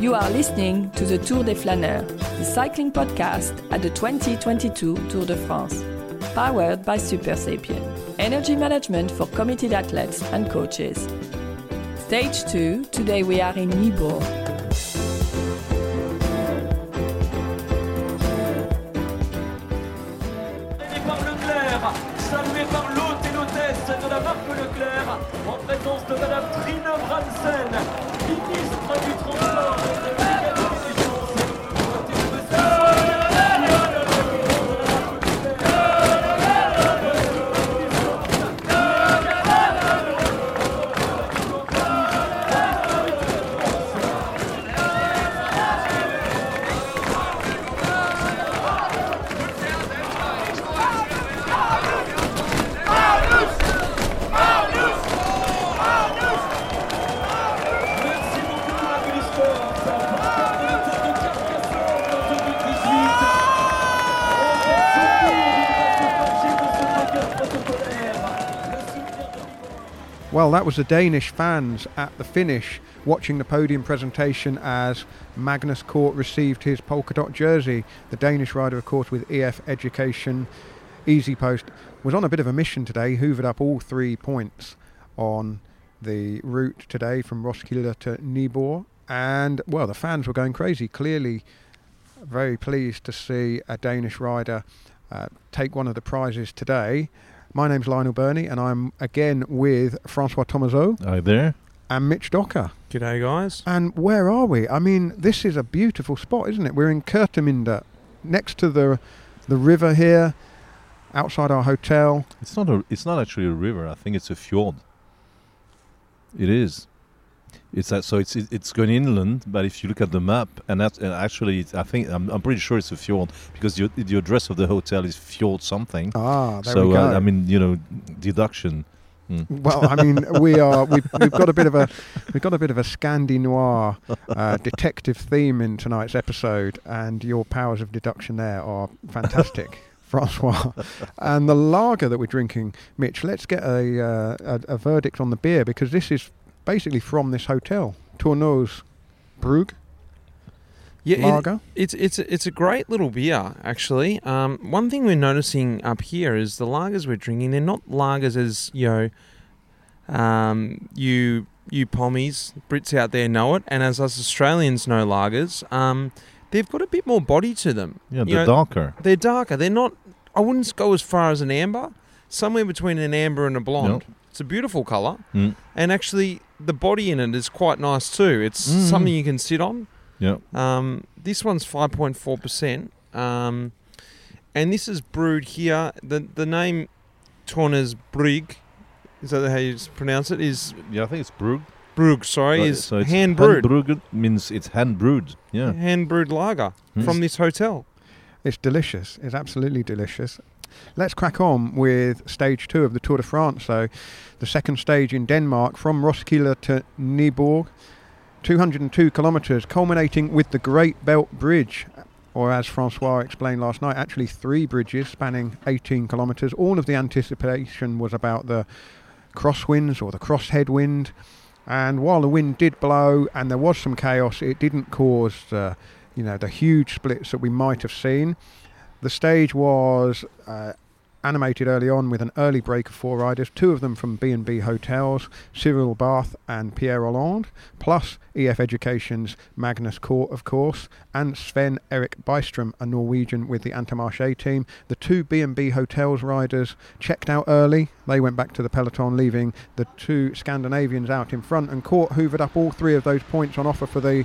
You are listening to the Tour des Flâneurs, the cycling podcast at the 2022 Tour de France, powered by Super Sapien, energy management for committed athletes and coaches. Stage 2, today we are in Nyborg. Was the Danish fans at the finish watching the podium presentation as Magnus Cort received his polka dot jersey. The Danish rider, of course, with EF Education EasyPost, was on a bit of a mission today, hoovered up all three points on the route today from Roskilde to Nyborg. And, well, the fans were going crazy. Clearly, very pleased to see a Danish rider uh, take one of the prizes today. My name's Lionel Birnie, and I'm again with Francois Thomazeau Hi there? and Mitch Docker. G'day, guys. And where are we? I mean, this is a beautiful spot, isn't it? We're in Kerteminde, next to the the river here, outside our hotel. It's not a. It's not actually a river. I think it's a fjord. It is. It's that. So it's it's going inland. But if you look at the map, and that's and actually, I think I'm, I'm pretty sure it's a fjord because the the address of the hotel is fjord something. Ah, there so we go. uh, I mean, you know, deduction. Mm. well, I mean, we are we've, we've got a bit of a we've got a bit of a Scandi noir uh, detective theme in tonight's episode, and your powers of deduction there are fantastic, Francois. And the lager that we're drinking, Mitch. Let's get a, uh, a a verdict on the beer because this is basically from this hotel, Tourneau's Brug Yeah, it- lager. it's it's a- it's a great little beer actually. Um, one thing we're noticing up here is the lagers we're drinking. They're not lagers as you know, um, you you pommies Brits out there know it, and as us Australians know lagers. Um, they've got a bit more body to them. Yeah, You the know, darker. They're darker. They're not. I wouldn't go as far as an amber. Somewhere between an amber and a blonde. It's a beautiful colour, Mm. and actually the body in it is quite nice too. It's Mm. something you can sit on. Yeah. Um, this one's five point four percent, um, and this is brewed here. the The name Torner's Brig, is that how you pronounce it? Is Yeah, I think it's brewed. Brug? Sorry, But- is so it's hand brewed, Handbrewed means it's hand brewed. Yeah. hand brewed lager Mm. from this hotel. It's delicious. It's absolutely delicious. Let's crack on with stage two of the Tour de France. So, the second stage in Denmark from Roskilde to Nyborg, 202 kilometres, culminating with the Great Belt Bridge. Or, as Francois explained last night, actually three bridges spanning 18 kilometres. All of the anticipation was about the crosswinds or the crosshead wind. And while the wind did blow and there was some chaos, it didn't cause uh, you know the huge splits that we might have seen. The stage was uh, animated early on with an early break of four riders, two of them from B&B Hotels, Cyril Barthe and Pierre Rolland, plus EF Education's Magnus Cort, of course, and Sven Erik Bystrom, a Norwegian with the Intermarché team. The two B&B Hotels riders checked out early. They went back to the peloton, leaving the two Scandinavians out in front, and Cort hoovered up all three of those points on offer for the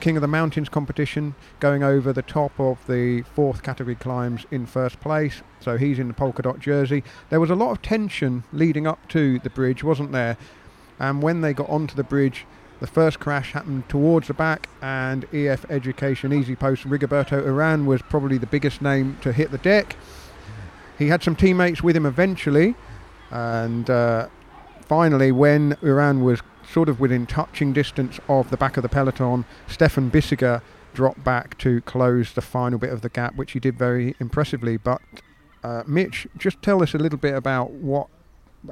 King of the Mountains competition, going over the top of the fourth category climbs in first place. So he's in the polka dot jersey. There was a lot of tension leading up to the bridge, wasn't there? And when they got onto the bridge, the first crash happened towards the back, and EF Education EasyPost Rigoberto Uran was probably the biggest name to hit the deck. He had some teammates with him eventually, and uh, finally, when Uran was sort of within touching distance of the back of the peloton, Stefan Bissegger dropped back to close the final bit of the gap, which he did very impressively. But uh, Mitch, just tell us a little bit about what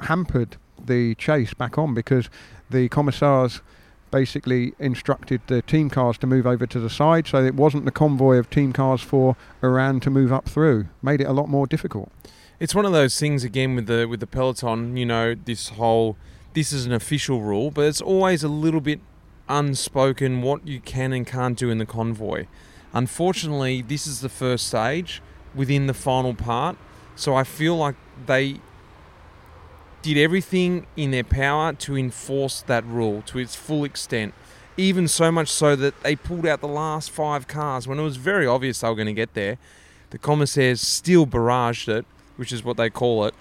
hampered the chase back on, because the commissars basically instructed the team cars to move over to the side, so it wasn't the convoy of team cars for Uran to move up through. Made it a lot more difficult. It's one of those things again with the with the peloton. You know, this whole this is an official rule, but it's always a little bit unspoken what you can and can't do in the convoy. Unfortunately, this is the first stage within the final part, so I feel like they did everything in their power to enforce that rule to its full extent. Even so much so that they pulled out the last five cars when it was very obvious they were going to get there. The commissaires still barraged it, which is what they call it,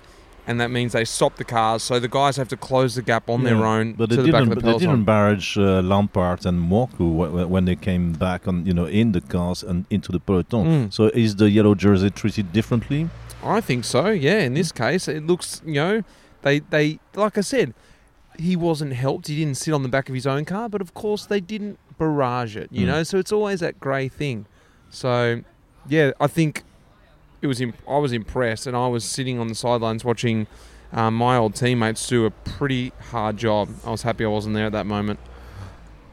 and that means they stop the cars. So the guys have to close the gap on their own But to they the back didn't. of the They peloton. didn't barrage uh, Lampaert and Morkov when they came back on, you know, in the cars and into the peloton. Mm. So is the yellow jersey treated differently? I think so. Yeah, in this case, it looks you know they they like I said, he wasn't helped. He didn't sit on the back of his own car, but of course they didn't barrage it. You Mm. know, so it's always that grey thing. So yeah, I think it was. Imp- I was impressed, and I was sitting on the sidelines watching. Um, my old teammates do a pretty hard job. I was happy I wasn't there at that moment.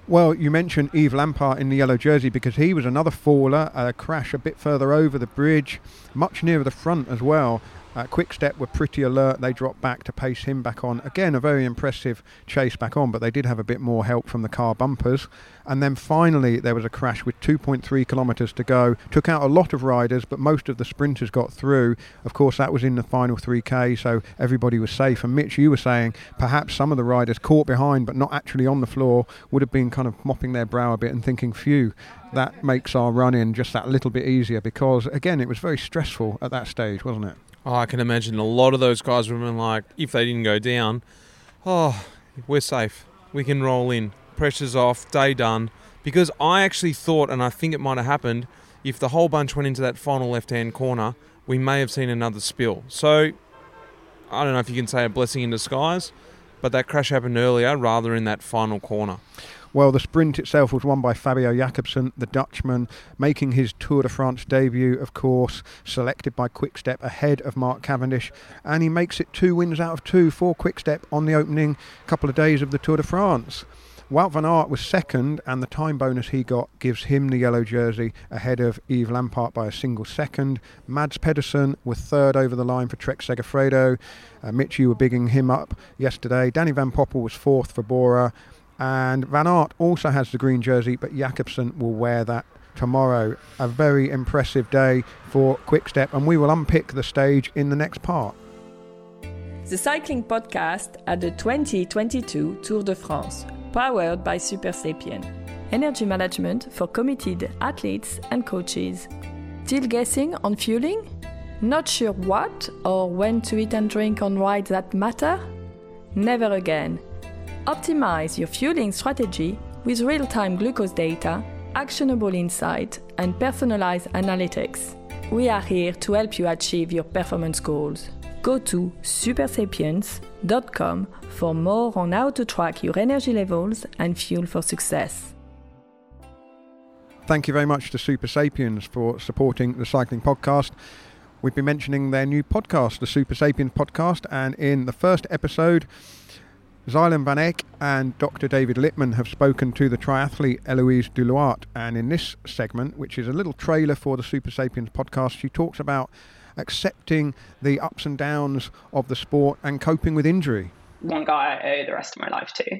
Well, you mentioned Yves Lampaert in the yellow jersey because he was another faller, a crash a bit further over the bridge, much nearer the front as well. Uh, Quick Step were pretty alert. They dropped back to pace him back on. Again, a very impressive chase back on, but they did have a bit more help from the car bumpers. And then finally, there was a crash with 2.3 kilometres to go. Took out a lot of riders, but most of the sprinters got through. Of course, that was in the final 3K, so everybody was safe. And Mitch, you were saying perhaps some of the riders caught behind but not actually on the floor would have been kind of mopping their brow a bit and thinking, phew, that makes our run in just that little bit easier because, again, it was very stressful at that stage, wasn't it? Oh, I can imagine a lot of those guys would have been like, if they didn't go down, oh, we're safe. We can roll in. Pressure's off. Day done. Because I actually thought, and I think it might have happened, if the whole bunch went into that final left hand corner, we may have seen another spill. So, I don't know if you can say a blessing in disguise, but that crash happened earlier rather in that final corner. Well, the sprint itself was won by Fabio Jakobsen, the Dutchman, making his Tour de France debut, of course, selected by Quickstep ahead of Mark Cavendish, and he makes it two wins out of two for Quickstep on the opening couple of days of the Tour de France. Wout van Aert was second, and the time bonus he got gives him the yellow jersey ahead of Yves Lampaert by a single second. Mads Pedersen was third over the line for Trek Segafredo. Uh, Mitch, you were bigging him up yesterday. Danny Van Poppel was fourth for Bora. And Van Aert also has the green jersey, but Jakobsen will wear that tomorrow. A very impressive day for Quickstep, and we will unpick the stage in the next part. The Cycling Podcast at the 2022 Tour de France, powered by Super Sapien. Energy management for committed athletes and coaches. Still guessing on fueling? Not sure what or when to eat and drink on rides that matter? Never again. Optimize your fueling strategy with real time glucose data, actionable insight, and personalized analytics. We are here to help you achieve your performance goals. Go to supersapiens.com for more on how to track your energy levels and fuel for success. Thank you very much to Super Sapiens for supporting the cycling podcast. We've been mentioning their new podcast, the Super Sapiens podcast, and in the first episode, Zylan Van Eyck and Dr. David Littman have spoken to the triathlete Eloise Duluart. And in this segment, which is a little trailer for the Super Sapiens podcast, she talks about accepting the ups and downs of the sport and coping with injury. one guy I owe the rest of my life to.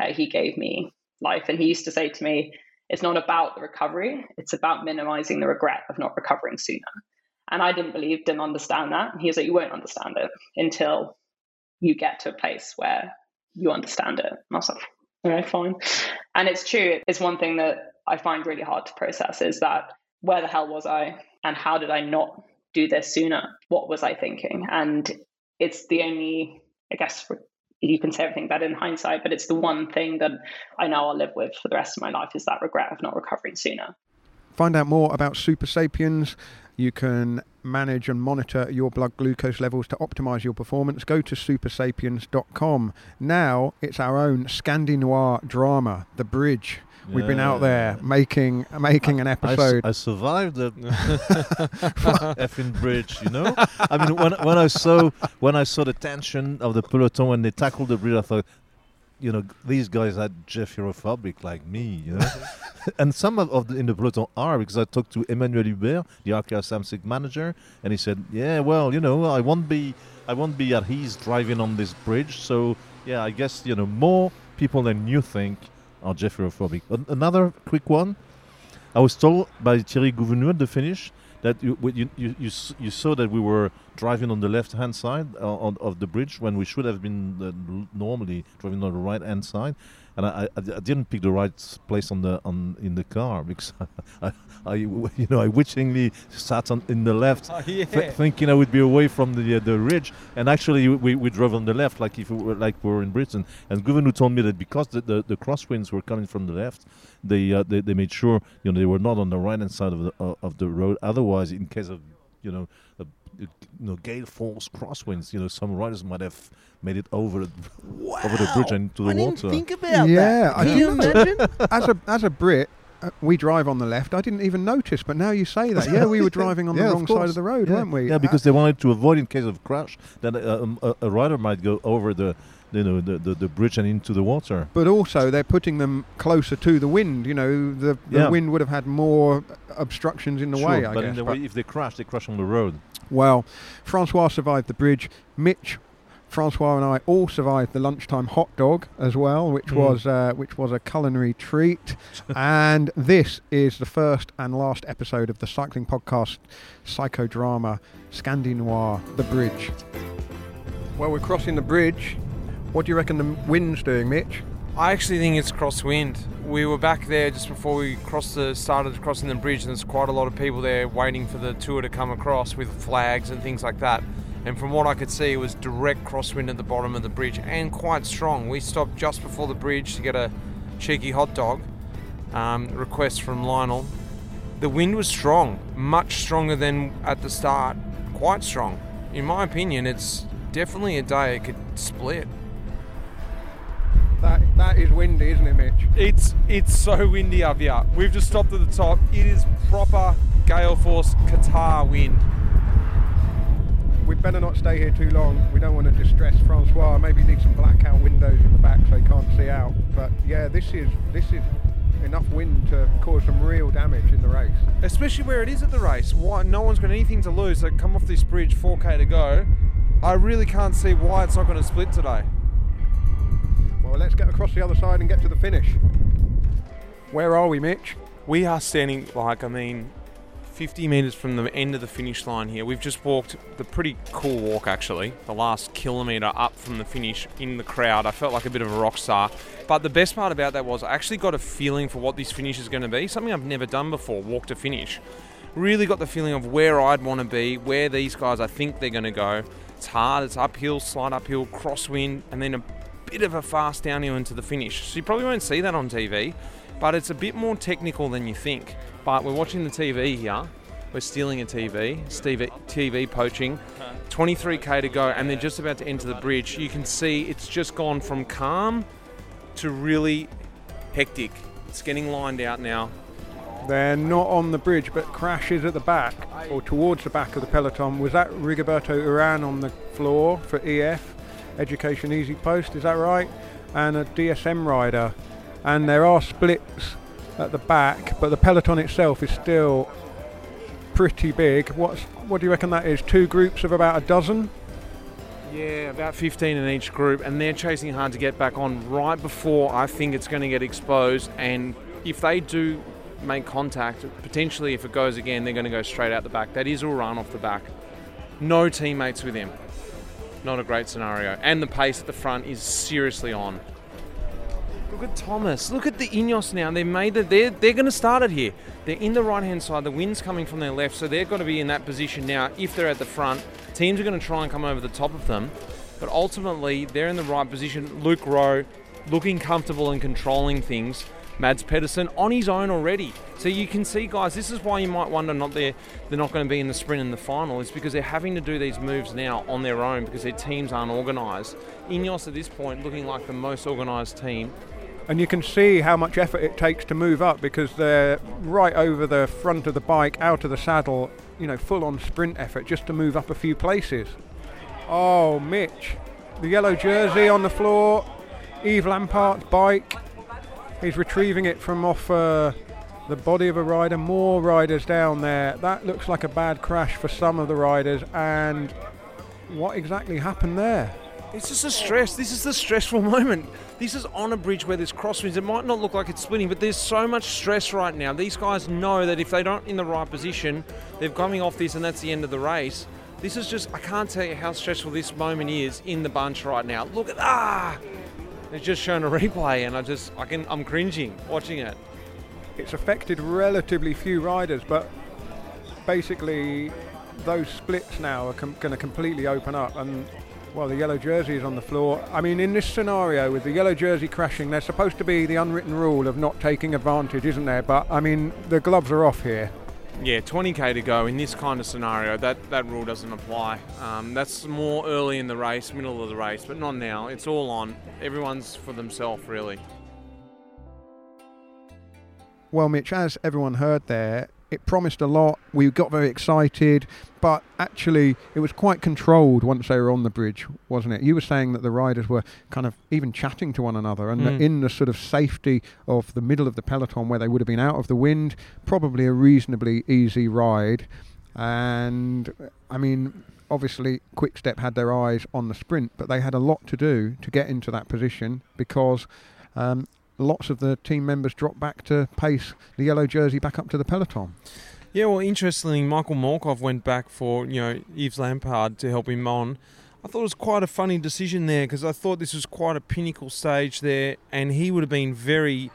Uh, he gave me life, and he used to say to me, "It's not about the recovery; it's about minimizing the regret of not recovering sooner." And I didn't believe, didn't understand that. And he was like, "You won't understand it until you get to a place where you understand it." And I was like, "All right, fine." And it's true. It's one thing that I find really hard to process is that where the hell was I, and how did I not do this sooner? What was I thinking? And it's the only, I guess, you can say everything better in hindsight, but it's the one thing that I know I'll live with for the rest of my life is that regret of not recovering sooner. Find out more about Super Sapiens. You can manage and monitor your blood glucose levels to optimize your performance. Go to supersapiens.com. Now it's our own Scandinoir drama, The Bridge. We've been out there Yeah. making making an I, episode. I survived the effing bridge, you know. I mean, when when I saw when I saw the tension of the peloton when they tackled the bridge, I thought you know, these guys are Gephyrophobic like me, you know. and some of, of the, in the peloton are because I talked to Emmanuel Hubert, the Arkéa Samsic manager, and he said, "Yeah, well, you know, I won't be, I won't be at ease driving on this bridge. So yeah, I guess you know more people than you think are Gephyrophobic." An- another quick one. I was told by Thierry Gouvenou, the finish that you, you, you, you, saw that we were driving on the left hand side uh, on, of the bridge when we should have been uh, normally driving on the right hand side. And I, I, I didn't pick the right place on the on in the car because I, I you know I witchingly sat on in the left Oh, yeah. th- thinking I would be away from the uh, the ridge, and actually we, we drove on the left, like if we were like we were in Britain. And Gouvenou told me that because the, the, the crosswinds were coming from the left, they, uh, they they made sure you know they were not on the right hand side of the uh, of the road. Otherwise, in case of you know a, you know gale force crosswinds, you know some riders might have made it over over the bridge and into the I water. didn't think about Yeah, that. I Can you imagine? as a as a Brit, uh, we drive on the left. I didn't even notice, but now you say that. Yeah, we were driving on Yeah, the of wrong side of the road, yeah. weren't we? Yeah, Uh, because they wanted to avoid in case of crash that uh, um, a, a rider might go over the you know the, the, the bridge and into the water. but also they're putting them closer to the wind. You know, the, the Yeah. wind would have had more obstructions in the Sure, way. I but guess. in the but- way, if they crash, they crash on the road. Well, Francois survived the bridge. Mitch, Francois, and I all survived the lunchtime hot dog as well, which Mm. was uh, which was a culinary treat. and this is the first and last episode of the cycling podcast psychodrama Scandi Noir, The Bridge. Well, we're crossing the bridge. What do you reckon the wind's doing, Mitch? I actually think it's crosswind. We were back there just before we crossed the started crossing the bridge, and there's quite a lot of people there waiting for the tour to come across with flags and things like that. And from what I could see, it was direct crosswind at the bottom of the bridge and quite strong. We stopped just before the bridge to get a cheeky hot dog. Um, request from Lionel. The wind was strong, much stronger than at the start. Quite strong. In my opinion, it's definitely a day it could split. That that is windy, isn't it, Mitch? It's it's so windy up here. We've just stopped at the top. It is proper gale force Qatar wind. We better not stay here too long. We don't want to distress Francois. Maybe need some blackout windows in the back so he can't see out. But yeah, this is this is enough wind to cause some real damage in the race. Especially where it is at the race. Why no one's got anything to lose. They come off this bridge, 4k to go. I really can't see why it's not going to split today. Well, let's get across the other side and get to the finish. Where are we, Mitch? We are standing like I mean 50 meters from the end of the finish line here. We've just walked the pretty cool walk actually, the last kilometer up from the finish in the crowd. I felt like a bit of a rock star. But the best part about that was I actually got a feeling for what this finish is going to be, something I've never done before, walk to finish. Really got the feeling of where I'd want to be, where these guys I think they're going to go. It's hard, it's uphill, slight uphill, crosswind, and then a bit of a fast downhill into the finish. So you probably won't see that on TV, but it's a bit more technical than you think. But we're watching the TV here. We're stealing a TV, Steve, TV poaching. 23k to go, and they're just about to enter the bridge. You can see it's just gone from calm to really hectic. It's getting lined out now. They're not on the bridge, but crashes at the back or towards the back of the peloton. Was that Rigoberto Uran on the floor for EF, Education EasyPost? Is that right? And a DSM rider. And there are splits at the back, but the peloton itself is still pretty big. What's what do you reckon that is? Two groups of about a dozen. Yeah, about 15 in each group, and they're chasing hard to get back on right before I think it's going to get exposed. And if they do make contact, potentially if it goes again, they're going to go straight out the back. That is a run off the back. No teammates with him. Not a great scenario. And the pace at the front is seriously on. Look at Thomas. Look at the Ineos now. They made the, they're they're going to start it here. They're in the right hand side. The wind's coming from their left, so they're going to be in that position now. If they're at the front, teams are going to try and come over the top of them, but ultimately they're in the right position. Luke Rowe looking comfortable and controlling things. Mads Pedersen on his own already. So you can see, guys, this is why you might wonder not they're they're not going to be in the sprint in the final. It's because they're having to do these moves now on their own because their teams aren't organised. Ineos at this point looking like the most organised team. And you can see how much effort it takes to move up because they're right over the front of the bike, out of the saddle, you know, full on sprint effort just to move up a few places. Oh, Mitch, the yellow jersey on the floor. Yves Lampaert's bike. He's retrieving it from off uh, the body of a rider. More riders down there. That looks like a bad crash for some of the riders. And what exactly happened there? It's just a stress. This is the stressful moment. This is on a bridge where there's crosswinds. It might not look like it's splitting, but there's so much stress right now. These guys know that if they don't in the right position, they're coming off this and that's the end of the race. This is just, I can't tell you how stressful this moment is in the bunch right now. Look at, ah! It's just shown a replay and I just, I can, I'm cringing watching it. It's affected relatively few riders, but basically those splits now are com- going to completely open up and well, the yellow jersey is on the floor. I mean, in this scenario with the yellow jersey crashing, there's supposed to be the unwritten rule of not taking advantage, isn't there? But I mean, the gloves are off here. Yeah, 20k to go in this kind of scenario. That that rule doesn't apply. Um, that's more early in the race, middle of the race, but not now. It's all on. Everyone's for themselves, really. Well, Mitch, as everyone heard there, it promised a lot. We got very excited, but actually, it was quite controlled once they were on the bridge, wasn't it? You were saying that the riders were kind of even chatting to one another, and Mm. in the sort of safety of the middle of the peloton where they would have been out of the wind, probably a reasonably easy ride. And I mean, obviously, Quickstep had their eyes on the sprint, but they had a lot to do to get into that position because. Um, Lots of the team members dropped back to pace the yellow jersey back up to the peloton. Yeah, well, interestingly, Michael Morkov went back for you know Yves Lampaert to help him on. I thought it was quite a funny decision there because I thought this was quite a pinnacle stage there, and he would have been very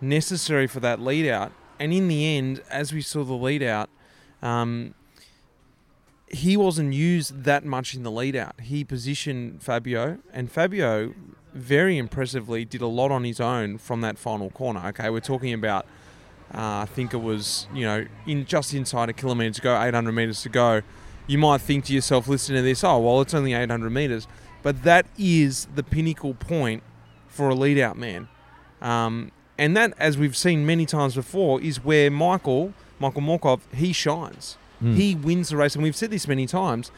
necessary for that lead out. And in the end, as we saw the lead out, um, he wasn't used that much in the lead out. He positioned Fabio, and Fabio very impressively did a lot on his own from that final corner. Okay, we're talking about, uh, I think it was, you know, in just inside a kilometre to go, 800 metres to go. You might think to yourself, listening to this, oh, well, it's only 800 metres. But that is the pinnacle point for a lead out man. Um, and that, as we've seen many times before, is where Michael, Michael Morkov, he shines. Mm. He wins the race, and we've said this many times.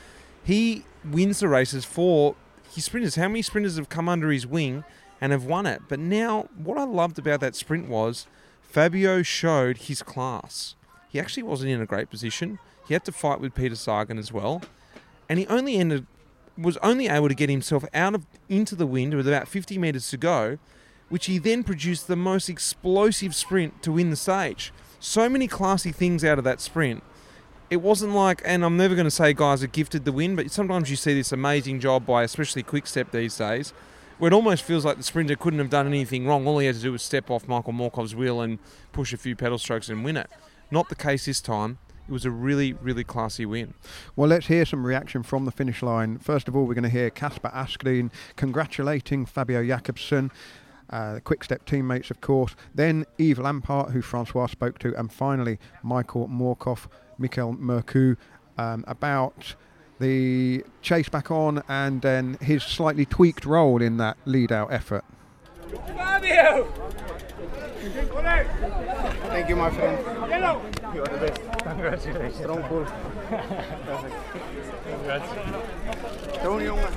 He wins the races for his sprinters. How many sprinters have come under his wing and have won it? But now, what I loved about that sprint was Fabio showed his class. He actually wasn't in a great position. He had to fight with Peter Sagan as well, and he only ended was only able to get himself out of into the wind with about 50 meters to go, which he then produced the most explosive sprint to win the stage. So many classy things out of that sprint it wasn't like, and I'm never going to say guys are gifted the win, but sometimes you see this amazing job by especially Quickstep these days, where it almost feels like the sprinter couldn't have done anything wrong. All he had to do was step off Michael Morkov's wheel and push a few pedal strokes and win it. Not the case this time. It was a really, really classy win. Well, let's hear some reaction from the finish line. First of all, we're going to hear Casper Asgreen congratulating Fabio Jakobsen. Uh, the Quickstep teammates, of course. Then Yves Lampaert, who Francois spoke to, and finally Michael Morkov, Michael Morkov um, about the chase back on and then his slightly tweaked role in that lead out effort. Fabio! Thank you, my friend. Hello. You are the best. Congratulations. Strong pull. Tony, jongen.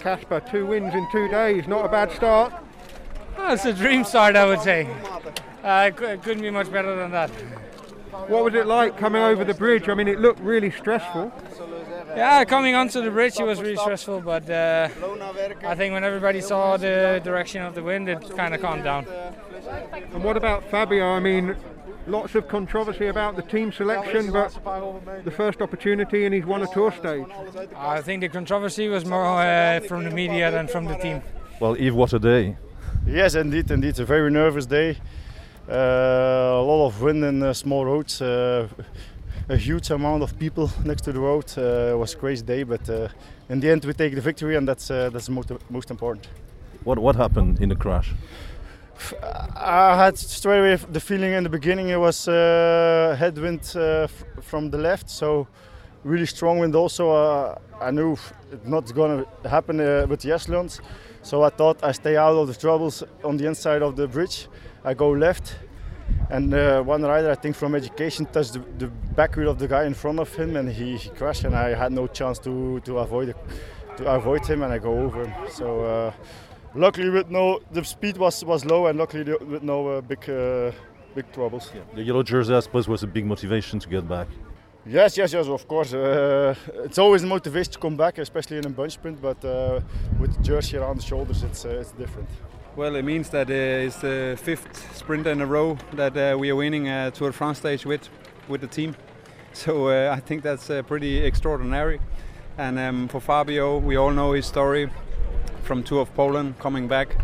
Casper, two wins in two days, not a bad start. Oh, it's a dream start, I would say. Uh, it couldn't be much better than that. What was it like coming over the bridge? I mean, it looked really stressful. Yeah, coming onto the bridge, it was really stressful, but uh, I think when everybody saw the direction of the wind, it kind of calmed down. And what about Fabio? I mean, lots of controversy about the team selection, but the first opportunity and he's won a tour stage. I think the controversy was more uh, from the media than from the team. Well, Yves, what a day. Yes, indeed, indeed. A very nervous day. Uh, a lot of wind in small roads. Uh, a huge amount of people next to the road. Uh, it was a crazy day, but uh, in the end we take the victory, and that's uh, that's most most important. What what happened in the crash? I had straight away the feeling in the beginning it was uh, headwind uh, from the left, so really strong wind. Also, uh, I knew it's not going to happen uh, with the echelons, so I thought I stay out of the troubles on the inside of the bridge. I go left, and uh, one rider, I think from education, touched the, the back wheel of the guy in front of him, and he, he crashed, and I had no chance to to avoid it, to avoid him, and I go over him. So. Uh, luckily with no the speed was was low and luckily the- with no uh, big uh, big troubles. The yellow jersey, I suppose, was a big motivation to get back. Yes, yes, yes, of course. Uh, it's always a motivation to come back, especially in a bunch sprint. But uh, with the jersey around the shoulders, it's uh, it's different. Well, it means that uh, it's the fifth sprint in a row that uh, we are winning a Tour de France stage with, with the team. So uh, I think that's uh, pretty extraordinary. And um, for Fabio, we all know his story from Tour of Poland, coming back,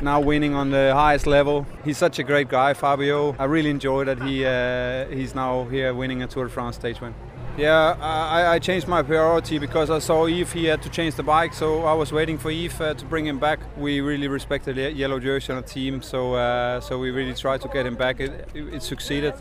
now winning on the highest level. He's such a great guy, Fabio. I really enjoy that he uh, he's now here winning a Tour de France stage win. Yeah, I, I changed my priority because I saw Yves. He had to change the bike, so I was waiting for Yves uh, to bring him back. We really respected the yellow jersey on the team, so uh, so we really tried to get him back. It, it, it succeeded.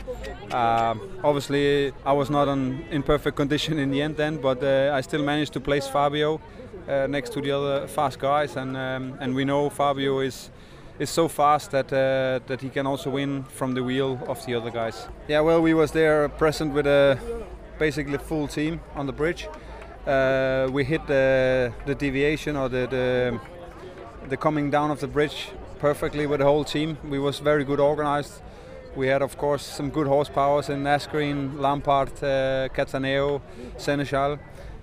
Um, obviously, I was not on, in perfect condition in the end then, but uh, I still managed to place Fabio uh, next to the other fast guys, and um, and we know Fabio is is so fast that uh, that he can also win from the wheel of the other guys. Yeah, well, we was there present with a basically full team on the bridge. Uh, we hit the, the deviation or the, the the coming down of the bridge perfectly with the whole team. We was very good organized. We had, of course, some good horsepowers in Asgreen, Lampaert, uh, Cattaneo, Sénéchal.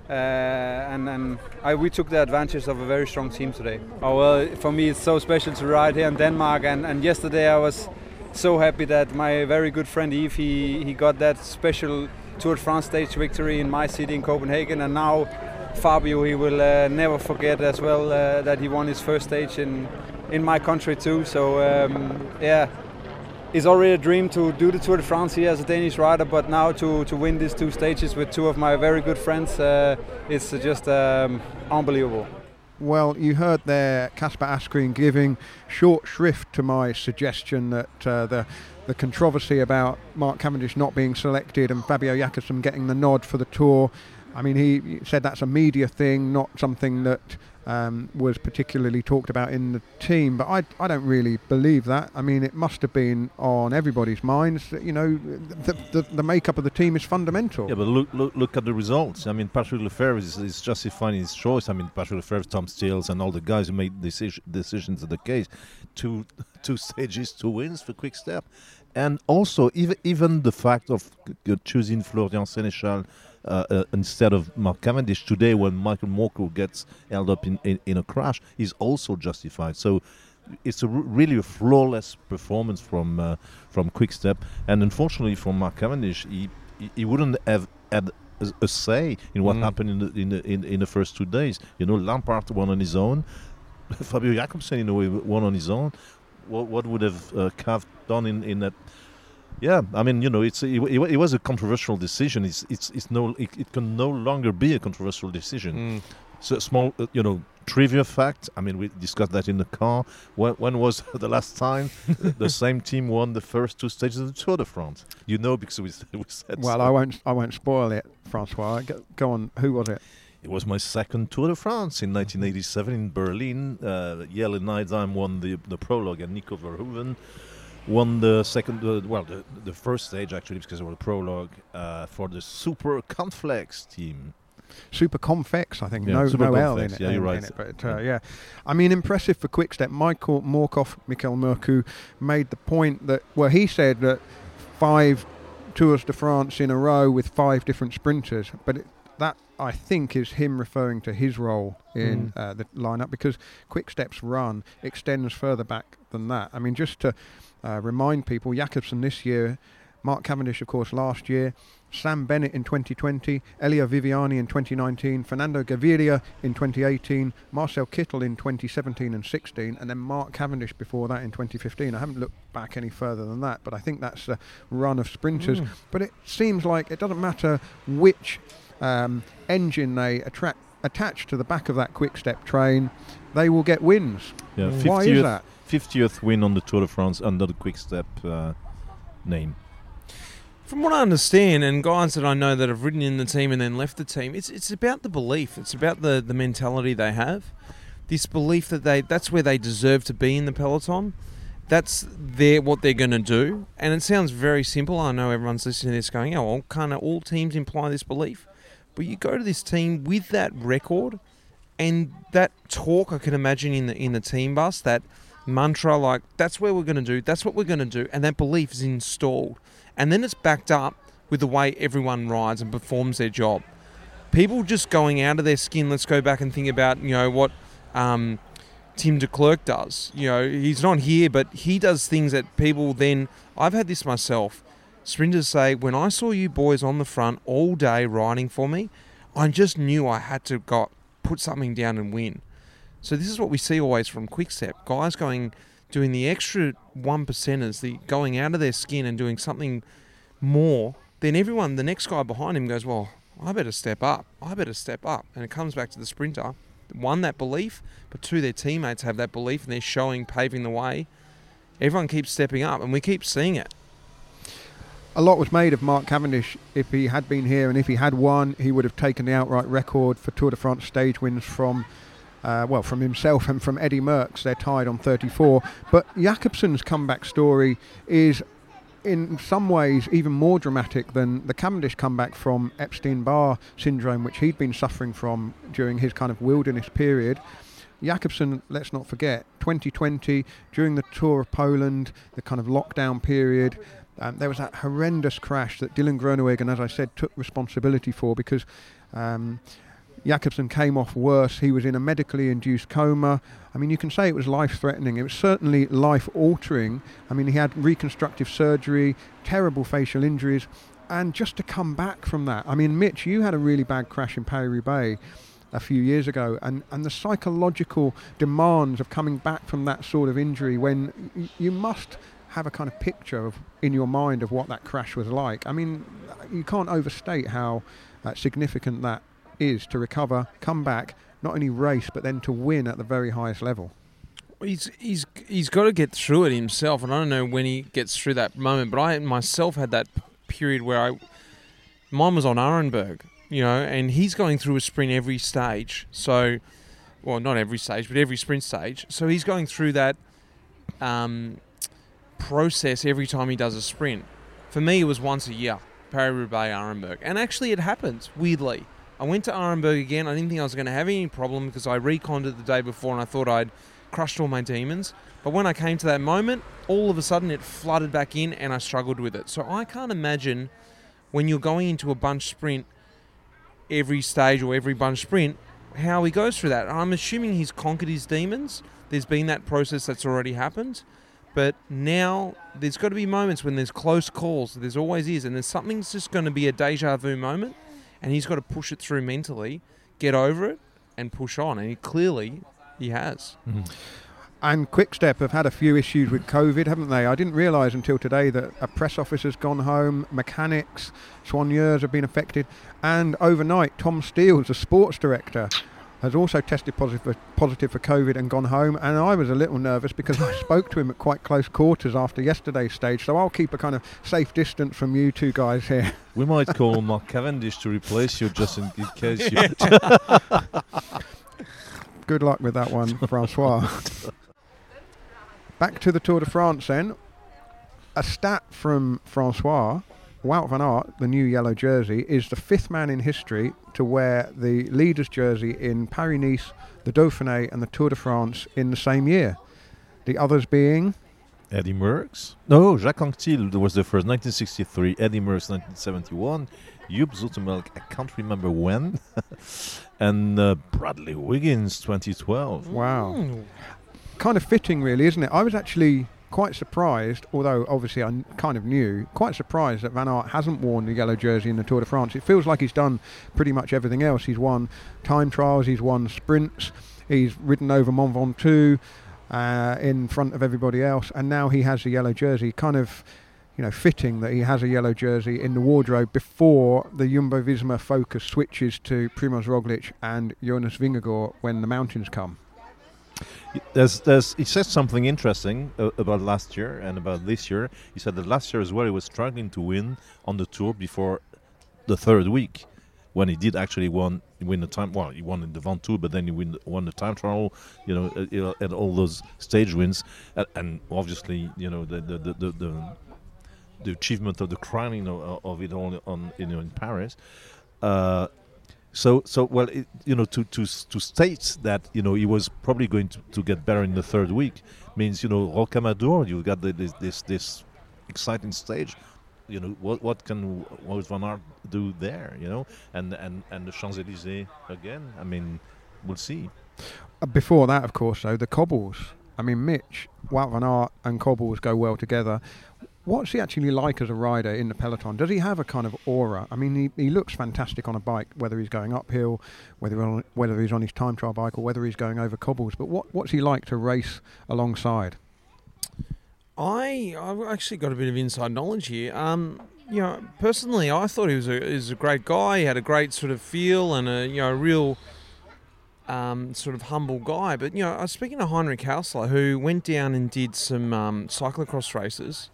Uh, and and I, we took the advantage of a very strong team today. Oh well, for me it's so special to ride here in Denmark, and, and yesterday I was so happy that my very good friend Yves, he, he got that special Tour de France stage victory in my city in Copenhagen, and now Fabio he will uh, never forget as well uh, that he won his first stage in in my country too. So um, yeah, it's already a dream to do the Tour de France here as a Danish rider, but now to, to win these two stages with two of my very good friends, uh, it's just um, unbelievable. Well, you heard there Casper Asgreen giving short shrift to my suggestion that uh, the the controversy about Mark Cavendish not being selected and Fabio Jakobsen getting the nod for the tour. I mean, he said that's a media thing, not something that um, was particularly talked about in the team. But I, I don't really believe that. I mean, it must have been on everybody's minds. That, you know, the, the, the makeup of the team is fundamental. Yeah, but look, look, look at the results. I mean, Patrick Lefevere is, is justifying his choice. I mean, Patrick Lefevere, Tom Steels, and all the guys who made decision, decisions in the case. Two, two stages, two wins for Quick Step. And also, even even the fact of choosing Florian Sénéchal instead of Mark Cavendish today, when Michael Morkov gets held up in, in, in, a crash, is also justified. So it's a r- really a flawless performance from uh, from Quickstep, and unfortunately for Mark Cavendish, he he, he wouldn't have had a, a say in what Mm. happened in the in, the in in the first two days. You know, Lampaert won on his own, Fabio Jakobsen in a way won on his own. What what would have uh, Cav done in in that? Yeah, I mean, you know, it's it, it, it was a controversial decision. It's it's it's no it, it can no longer be a controversial decision. Mm. So small, uh, you know, trivia fact. I mean, we discussed that in the car. When, when was the last time the same team won the first two stages of the Tour de France? You know, because we, we said. Well, so. I won't I won't spoil it, Francois. Go, go on. Who was it? It was my second Tour de France in 1987 in Berlin. Uh, Jelle Nijdam won the the prologue, and Nico Verhoeven won the second. Uh, well, the, the first stage actually, because it was a prologue uh, for the Super Conflex team. Super Confex, I think. Yeah, no, Super no L in it. yeah, in- you're in right. it, but uh, yeah, I mean, impressive for Quickstep. Michael Morkov, Mikel Morkov made the point that well, he said that five Tours de France in a row with five different sprinters, but it, that I think is him referring to his role in Mm. uh, the lineup because Quickstep's run extends further back than that. I mean, just to uh, remind people, Jakobsen this year, Mark Cavendish, of course, last year, Sam Bennett in 2020, Elia Viviani in 2019, Fernando Gaviria in 2018, Marcel Kittel in 2017 and 16, and then Mark Cavendish before that in 2015. I haven't looked back any further than that, but I think that's the run of sprinters. Mm. But it seems like it doesn't matter which um, engine they attract, attach to the back of that quick step train, they will get wins. Yeah. Why is that? 50th win on the Tour de France under the Quick Step uh, name. From what I understand, and guys that I know that have ridden in the team and then left the team, it's it's about the belief. It's about the, the mentality they have. This belief that they that's where they deserve to be in the peloton. That's their what they're going to do. And it sounds very simple. I know everyone's listening to this going, "Oh, well, kind of all teams imply this belief?" But you go to this team with that record, and that talk I can imagine in the in the team bus, that mantra like that's where we're going to do, that's what we're going to do, and that belief is installed, and then it's backed up with the way everyone rides and performs their job. People just going out of their skin. Let's go back and think about you know what. Um, Tim Declercq does. You know, he's not here, but he does things that people then. I've had this myself. Sprinters say, when I saw you boys on the front all day riding for me, I just knew I had to go put something down and win. So this is what we see always from Quickstep guys going, doing the extra one percenters, the going out of their skin and doing something more. Then everyone, the next guy behind him goes, well, I better step up. I better step up, and it comes back to the sprinter one, that belief, but two, their teammates have that belief and they're showing, paving the way. Everyone keeps stepping up, and we keep seeing it. A lot was made of Mark Cavendish. If he had been here and if he had won, he would have taken the outright record for Tour de France stage wins from, uh, well, from himself and from Eddie Merckx. They're tied on 34. But Jakobsen's comeback story is in some ways even more dramatic than the Cavendish comeback from Epstein Barr syndrome, which he'd been suffering from during his kind of wilderness period. Jakobsen, let's not forget, 2020, during the Tour of Poland, the kind of lockdown period, um, there was that horrendous crash that Dylan Groenewegen, as I said, took responsibility for because um, Jakobsen came off worse. He was in a medically induced coma. I mean, you can say it was life threatening. It was certainly life altering. I mean, he had reconstructive surgery, terrible facial injuries, and just to come back from that. I mean, Mitch, you had a really bad crash in Paris Roubaix a few years ago, and, and the psychological demands of coming back from that sort of injury when y- you must have a kind of picture of in your mind of what that crash was like. I mean, you can't overstate how uh, significant that is to recover, come back, not only race but then to win at the very highest level. He's he's he's got to get through it himself, and I don't know when he gets through that moment. But I myself had that period where I mine was on Arenberg, you know, and he's going through a sprint every stage. So, well, not every stage, but every sprint stage. So he's going through that um, process every time he does a sprint. For me, it was once a year, Paris Roubaix, Arenberg, and actually it happens weirdly. I went to Arenberg again. I didn't think I was going to have any problem because I reconned it the day before and I thought I'd crushed all my demons. But when I came to that moment, all of a sudden it flooded back in and I struggled with it. So I can't imagine when you're going into a bunch sprint every stage or every bunch sprint how he goes through that. I'm assuming he's conquered his demons. There's been that process that's already happened. But now there's got to be moments when there's close calls. There's always is. And there's something's just going to be a deja vu moment and he's got to push it through mentally, get over it, and push on. And he clearly he has. Mm. And Quickstep have had a few issues with COVID, haven't they? I didn't realise until today that a press officer's gone home, mechanics, soigneurs have been affected, and overnight, Tom Steels, the sports director, has also tested positive for, positive for COVID and gone home. And I was a little nervous because I spoke to him at quite close quarters after yesterday's stage. So I'll keep a kind of safe distance from you two guys here. We might call Mark Cavendish to replace you just in case you. Good luck with that one, Francois. Back to the Tour de France then. A stat from Francois Wout van Aert, the new yellow jersey, is the fifth man in history to wear the leader's jersey in Paris-Nice, the Dauphiné and the Tour de France in the same year. The others being... Eddie Merckx. No, Jacques Anquetil was the first, 1963. Eddie Merckx, 1971. Joop Zoetemelk, I can't remember when. and uh, Bradley Wiggins, 2012. Wow. Mm. Kind of fitting, really, isn't it? I was actually quite surprised, although obviously I kind of knew, quite surprised that Van Aert hasn't worn the yellow jersey in the Tour de France. It feels like he's done pretty much everything else. He's won time trials, he's won sprints, he's ridden over Mont Ventoux uh, in front of everybody else, and now he has the yellow jersey. Kind of, you know, fitting that he has a yellow jersey in the wardrobe before the Jumbo-Visma focus switches to Primoz Roglic and Jonas Vingegaard when the mountains come. There's, there's, he says something interesting uh, about last year and about this year. He said that last year as well he was struggling to win on the tour before the third week, when he did actually won win the time. Well, he won in the Ventoux, but then he win, won the time trial. You know, uh, and all those stage wins, and, and obviously, you know, the the, the the, the, the, achievement of the crowning of, of it all on you know in Paris. Uh, So, so well, it, you know, to, to to state that you know he was probably going to, to get better in the third week means you know Rocamadour, you've got the, this, this this exciting stage. You know what what can Wout van Aert do there? You know, and and and the Champs Elysees again. I mean, we'll see. Uh, Before that, of course, though, the cobbles. I mean, Mitch, Wout van Aert and cobbles go well together. What's he actually like as a rider in the peloton? Does he have a kind of aura? I mean, he, he looks fantastic on a bike, whether he's going uphill, whether on, whether he's on his time trial bike, or whether he's going over cobbles. But what, what's he like to race alongside? I I've actually got a bit of inside knowledge here. Um, you know, personally, I thought he was a is a great guy. He had a great sort of feel and a you know a real um, sort of humble guy. But you know, I was speaking to Heinrich Haussler, who went down and did some um, cyclocross races,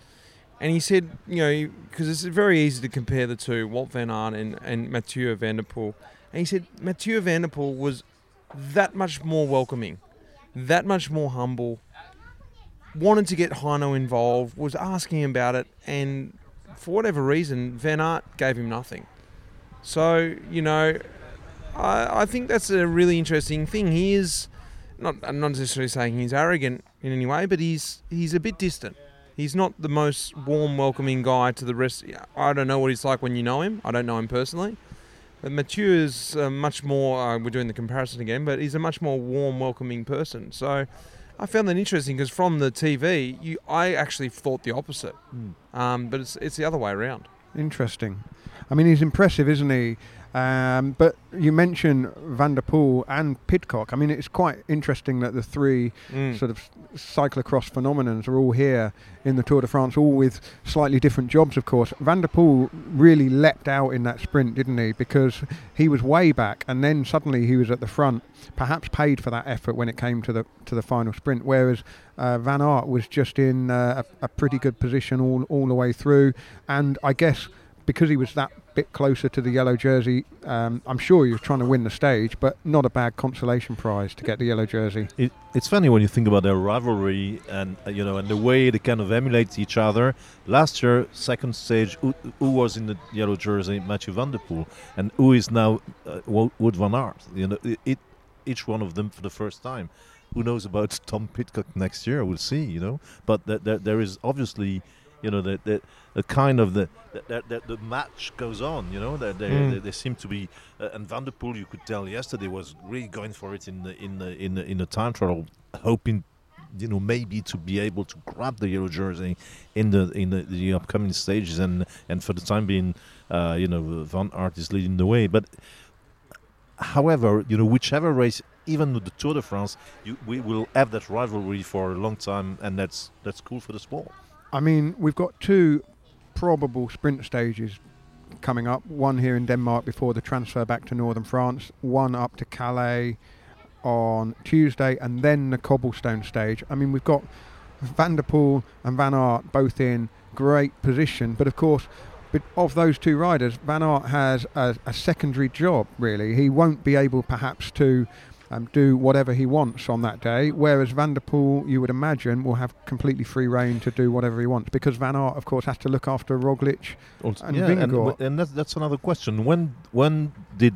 and he said, you know, because it's very easy to compare the two, Wout Van Aert and, and Mathieu Van der Poel. And he said Mathieu Van der Poel was that much more welcoming, that much more humble, wanted to get Hino involved, was asking about it, and for whatever reason, Van Aert gave him nothing. So, you know, I, I think that's a really interesting thing. He is not I'm not necessarily saying he's arrogant in any way, but he's he's a bit distant. He's not the most warm, welcoming guy to the rest. I don't know what he's like when you know him. I don't know him personally. But Mathieu is uh, much more. Uh, we're doing the comparison again, but he's a much more warm, welcoming person. So I found that interesting because from the TV, you, I actually thought the opposite. Um, but it's it's the other way around. Interesting. I mean, he's impressive, isn't he? Um, but you mentioned Van der Poel and Pidcock. I mean, it's quite interesting that the three Mm. sort of cyclocross phenomenons are all here in the Tour de France, all with slightly different jobs, of course. Van der Poel really leapt out in that sprint, didn't he? Because he was way back, and then suddenly he was at the front. Perhaps paid for that effort when it came to the to the final sprint. Whereas uh, Van Aert was just in uh, a, a pretty good position all all the way through, and I guess because he was that bit closer to the yellow jersey, um, I'm sure was trying to win the stage, but not a bad consolation prize to get the yellow jersey. It, it's funny when you think about their rivalry and uh, you know and the way they kind of emulate each other. Last year, second stage, who, who was in the yellow jersey? Mathieu Van der Poel, and who is now uh, Wo- Wout van Aert? You know, it, it each one of them for the first time. Who knows about Tom Pidcock next year? We'll see. You know, but th- th- there is obviously, you know, that that a kind of the that, that the match goes on. You know, that they, Mm. they, they seem to be. Uh, and Van der Poel you could tell yesterday was really going for it in the in the in the, in the time trial, hoping, you know, maybe to be able to grab the yellow jersey in the in the, the upcoming stages. And and for the time being, uh, you know, Van Aert is leading the way. But however, you know, whichever race, even with the Tour de France, you, we will have that rivalry for a long time, and that's that's cool for the sport. I mean, we've got two probable sprint stages coming up. One here in Denmark before the transfer back to northern France. One up to Calais on Tuesday, and then the cobblestone stage. I mean, we've got Van der Poel and Van Aert both in great position, but of course. Of those two riders, Van Aert has a, a secondary job. Really, he won't be able, perhaps, to um, do whatever he wants on that day. Whereas Van der Poel, you would imagine, will have completely free reign to do whatever he wants because Van Aert, of course, has to look after Roglic. Also, And yeah, and, Vingegaard. and that's, that's another question. When when did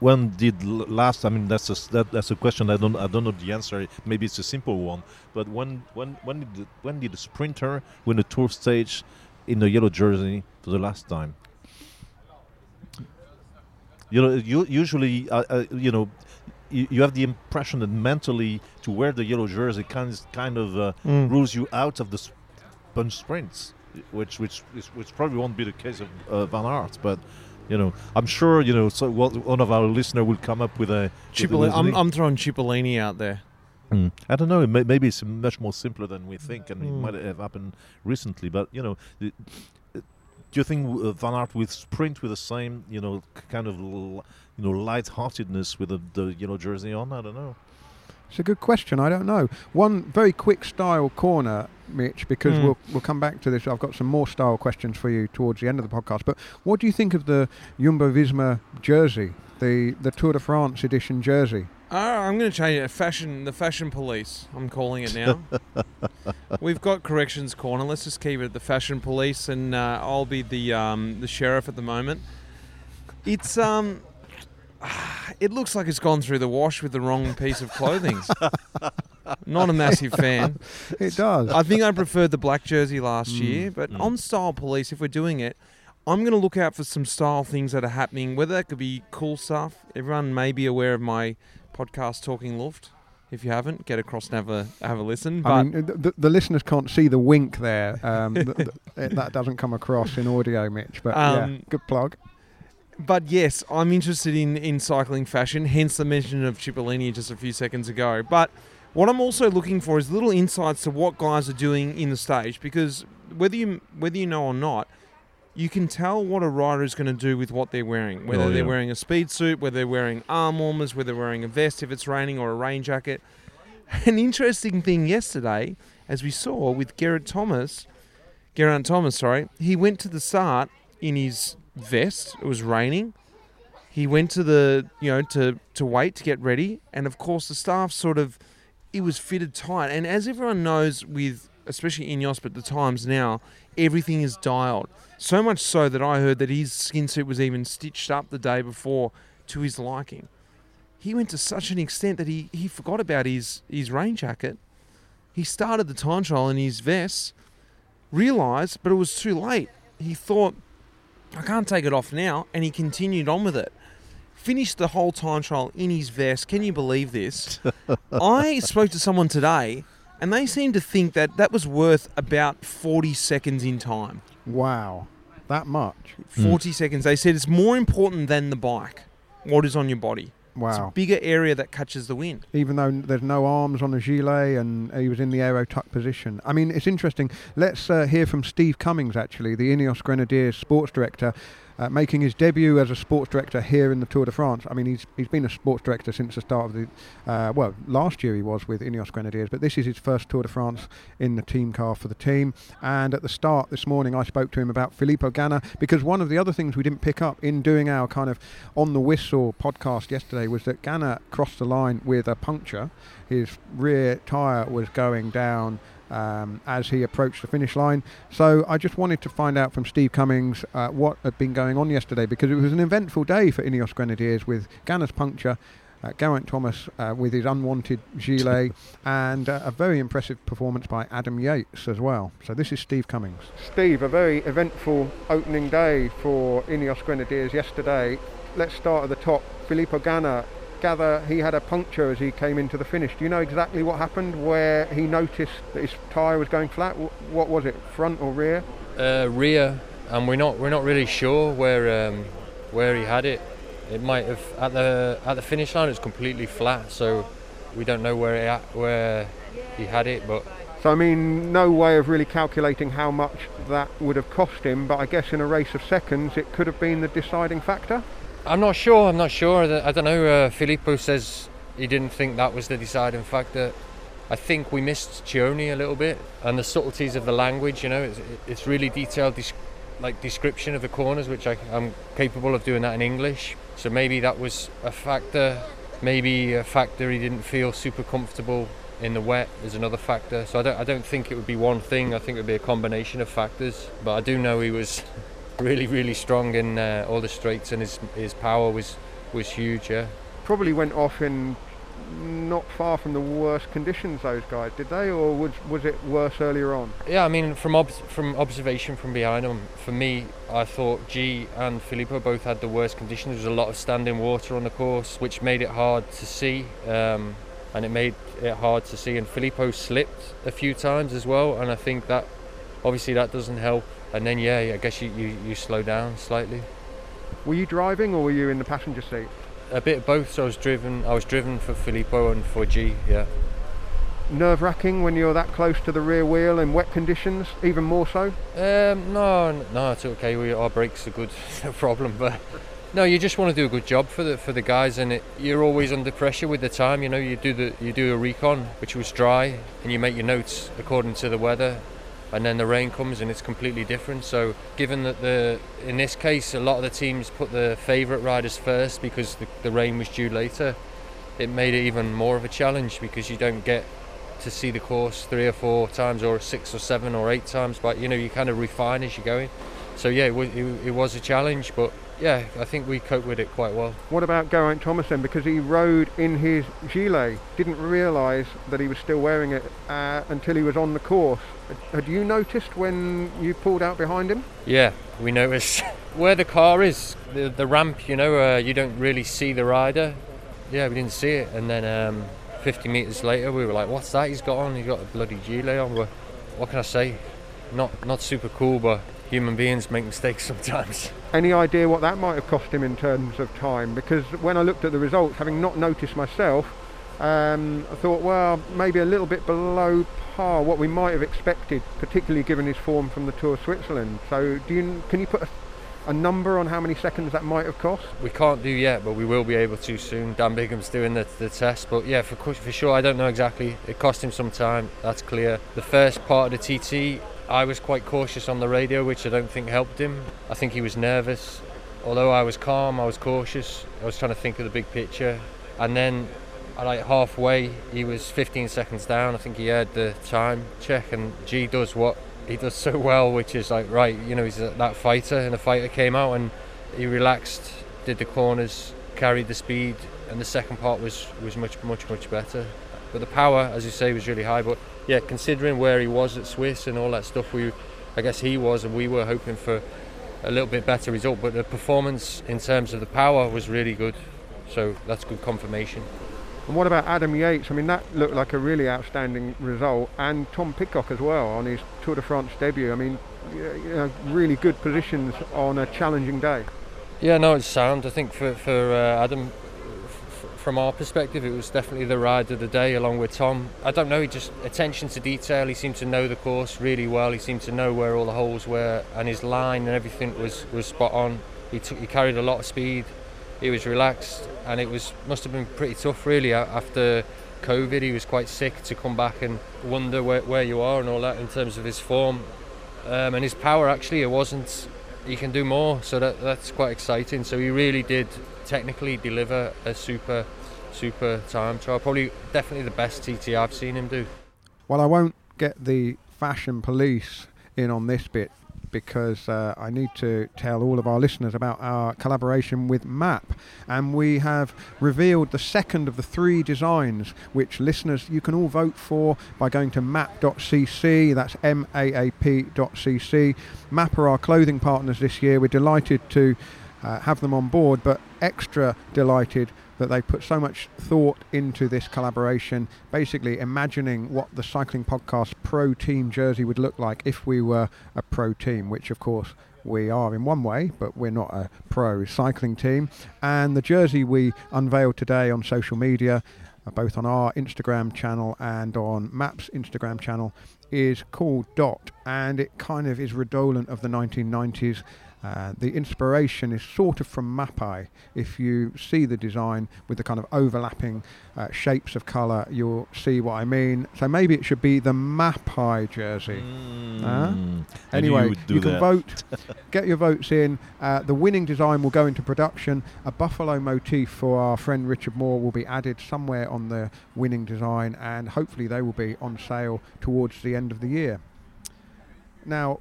when did last? I mean, that's a that, that's a question I don't I don't know the answer. Maybe it's a simple one. But when when when did the, when did the sprinter win the tour stage in the yellow jersey for the last time? You know, you, usually, uh, uh, you know, you, you have the impression that mentally to wear the yellow jersey kind kind of uh, Mm. rules you out of the s- bunch sprints, which which which probably won't be the case of uh, Van Aert, but. You know, I'm sure you know. So one of our listener will come up with a. Cipollini, I'm. I'm throwing Cipollini out there. Mm. I don't know. it May, maybe it's much more simpler than we think, and it Mm. might have happened recently. But you know, uh, do you think uh, Van Aert will sprint with the same, you know, kind of, l- you know, light-heartedness with the, the yellow jersey on? I don't know. It's a good question. I don't know. One very quick style corner, Mitch, because Mm. we'll we'll come back to this. I've got some more style questions for you towards the end of the podcast. But what do you think of the Jumbo Visma jersey, the the Tour de France edition jersey? Uh, I'm going to change it. Fashion, the fashion police. I'm calling it now. We've got corrections corner. Let's just keep it the fashion police, and uh, I'll be the um, the sheriff at the moment. It's um, it looks like it's gone through the wash with the wrong piece of clothing. Not a massive fan. It does. I think I preferred the black jersey last Mm, year, but mm. on Style Police, if we're doing it, I'm going to look out for some style things that are happening, whether that could be cool stuff. Everyone may be aware of my podcast, Talking Luft. If you haven't, get across and have a, have a listen. But I mean, the, the, listeners can't see the wink there. Um, th- th- it- that doesn't come across in audio, Mitch. But yeah, Um, good plug. But yes, I'm interested in, in cycling fashion, hence the mention of Cipollini just a few seconds ago. But what I'm also looking for is little insights to what guys are doing in the stage because whether you whether you know or not, you can tell what a rider is going to do with what they're wearing. Whether Oh, they're wearing a speed suit, whether they're wearing arm warmers, whether they're wearing a vest if it's raining or a rain jacket. An interesting thing yesterday, as we saw with Gerard Thomas, Geraint Thomas, sorry, he went to the start in his vest. It was raining. He went to the, you know, to to wait to get ready, and of course the staff sort of, it was fitted tight. And as everyone knows, with especially in Ineos, but the times now, everything is dialed. So much so that I heard that his skin suit was even stitched up the day before to his liking. He went to such an extent that he, he forgot about his, his rain jacket. He started the time trial in his vest, realised, but it was too late. He thought, I can't take it off now, and he continued on with it. Finished the whole time trial in his vest. Can you believe this? I spoke to someone today, and they seemed to think that that was worth about 40 seconds in time. Wow, that much. 40 seconds. They said it's more important than the bike, what is on your body. It's a Wow. bigger area that catches the wind. Even though there's no arms on the gilet and he was in the aero tuck position. I mean, it's interesting. Let's uh, hear from Steve Cummings, actually, the Ineos Grenadiers sports director, uh, making his debut as a sports director here in the Tour de France. I mean, he's he's been a sports director since the start of the, uh, well, last year he was with Ineos Grenadiers, but this is his first Tour de France in the team car for the team. And at the start this morning, I spoke to him about Filippo Ganna because one of the other things we didn't pick up in doing our kind of on the whistle podcast yesterday was that Ganna crossed the line with a puncture. His rear tyre was going down um, as he approached the finish line. So I just wanted to find out from Steve Cummings uh, what had been going on yesterday because it was an eventful day for Ineos Grenadiers with Ganna's puncture. Uh, Geraint Thomas uh, with his unwanted gilet and uh, a very impressive performance by Adam Yates as well. So this is Steve Cummings. Steve, a very eventful opening day for Ineos Grenadiers yesterday. Let's start at the top. Filippo Ganna, gather he had a puncture as he came into the finish. Do you know exactly what happened where he noticed that his tyre was going flat? What was it, front or rear? uh, rear, and we're not we're not really sure where um, where he had it. It might have at the at the finish line. It's completely flat, so we don't know where where he had it. But So I mean, no way of really calculating how much that would have cost him, but I guess in a race of seconds it could have been the deciding factor. I'm not sure. I'm not sure. I don't- know. Uh, Filippo says he didn't think that was the deciding factor. I think we missed Cioni a little bit, and the subtleties of the language. You know, it's, it's really detailed, like description of the corners, which I, I'm capable of doing that in English. So maybe that was a factor. Maybe a factor he didn't feel super comfortable in the wet is another factor. So I don't, I don't think it would be one thing. I think it would be a combination of factors. But I do know he was really, really strong in uh, all the straights, and his his power was was huge. Yeah. Probably went off in not far from the worst conditions. Those guys did they, or was was it worse earlier on? Yeah, I mean, from ob- from observation from behind them, for me, I thought G and Filippo both had the worst conditions. There was a lot of standing water on the course, which made it hard to see, um, and it made it hard to see. And Filippo slipped a few times as well, and I think that obviously that doesn't help. And then yeah, I guess you, you, you slow down slightly. Were you driving, or were you in the passenger seat? A bit of both. So I was driven. I was driven for Filippo and for G. Yeah. Nerve wracking when you're that close to the rear wheel in wet conditions, even more so. Um, no, no, it's okay. We, our brakes are good, no problem. But no, you just want to do a good job for the for the guys, and it, you're always under pressure with the time. You know, you do the you do a recon, which was dry, and you make your notes according to the weather, and then the rain comes and it's completely different. So, given that the in this case a lot of the teams put the favourite riders first because the, the rain was due later, it made it even more of a challenge because you don't get to see the course three or four times or six or seven or eight times but you know you kind of refine as you're going so yeah it it, it was a challenge but yeah, I think we cope with it quite well. What about Geraint Thomas then? Because he rode in his gilet, didn't realise that he was still wearing it uh, until he was on the course. Had you noticed when you pulled out behind him? Yeah, we noticed where the car is, the, the ramp. You know, uh, you don't really see the rider. Yeah, we didn't see it, and then um, 50 metres later, we were like, "What's that? He's got on? He's got a bloody gilet on." What can I say? Not not super cool, but human beings make mistakes sometimes. Any idea what that might have cost him in terms of time? Because when I looked at the results, having not noticed myself, um, I thought, well, maybe a little bit below par, what we might have expected, particularly given his form from the Tour of Switzerland. So, do you can you put a, a number on how many seconds that might have cost? We can't do yet, but we will be able to soon. Dan Bigham's doing the, the test, but yeah, for for sure, I don't know exactly. It cost him some time. That's clear. The first part of the TT, I was quite cautious on the radio, which I don't think helped him. I think he was nervous. Although I was calm, I was cautious. I was trying to think of the big picture. And then, like halfway, he was 15 seconds down. I think he heard the time check, and G does what he does so well, which is like, right, you know, he's that fighter, and the fighter came out and he relaxed, did the corners, carried the speed, and the second part was was much, much, much better. But the power, as you say, was really high. But yeah, considering where he was at Swiss and all that stuff, we, I guess he was, and we were hoping for a little bit better result. But the performance in terms of the power was really good, so that's good confirmation. And what about Adam Yates? I mean, that looked like a really outstanding result, and Tom Pidcock as well on his Tour de France debut. I mean, you know, really good positions on a challenging day. Yeah, no, it's sound. I think for for uh, Adam, from our perspective, it was definitely the ride of the day along with Tom. I don't know, he just attention to detail. He seemed to know the course really well. He seemed to know where all the holes were, and his line and everything was, was spot on. He took, he carried a lot of speed. He was relaxed, and it was must have been pretty tough really after COVID. He was quite sick to come back and wonder where, where you are and all that in terms of his form um, and his power. Actually, it wasn't. He can do more, so that that's quite exciting. So he really did technically deliver a super, super time trial. Probably, definitely the best TT I've seen him do. Well, I won't get the fashion police in on this bit because uh, I need to tell all of our listeners about our collaboration with MAAP. And we have revealed the second of the three designs which listeners you can all vote for by going to maap.cc. That's M A A P.cc. MAAP are our clothing partners this year. We're delighted to uh, have them on board, but extra delighted that they put so much thought into this collaboration, basically imagining what the Cycling Podcast Pro Team jersey would look like if we were a pro team, which of course we are in one way, but we're not a pro cycling team. And the jersey we unveiled today on social media, uh, both on our Instagram channel and on MAAPs Instagram channel, is called Dot, and it kind of is redolent of the 1990s uh, the inspiration is sort of from Mapei. If you see the design with the kind of overlapping uh, shapes of colour, you'll see what I mean. So maybe it should be the Mapei jersey. Mm. Uh? Anyway, you, you can vote. get your votes in. Uh, the winning design will go into production. A buffalo motif for our friend Richard Moore will be added somewhere on the winning design, and hopefully they will be on sale towards the end of the year. Now,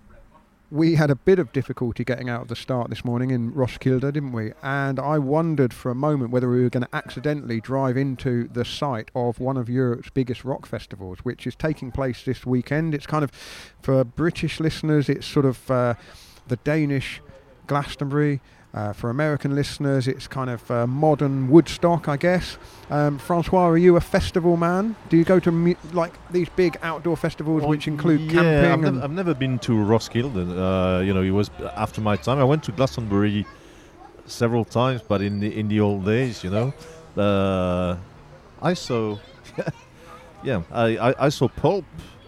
we had a bit of difficulty getting out of the start this morning in Roskilde, didn't we? And I wondered for a moment whether we were going to accidentally drive into the site of one of Europe's biggest rock festivals, which is taking place this weekend. It's kind of, for British listeners, it's sort of uh, the Danish Glastonbury. Uh, for American listeners, it's kind of uh, modern Woodstock, I guess. Um, Francois, are you a festival man? Do you go to mu- like these big outdoor festivals well, which include yeah, camping? I've, nev- I've never been to Roskilde. Uh, you know, it was after my time. I went to Glastonbury several times, but in the in the old days, you know, uh, I saw, yeah, I, I, I saw Pulp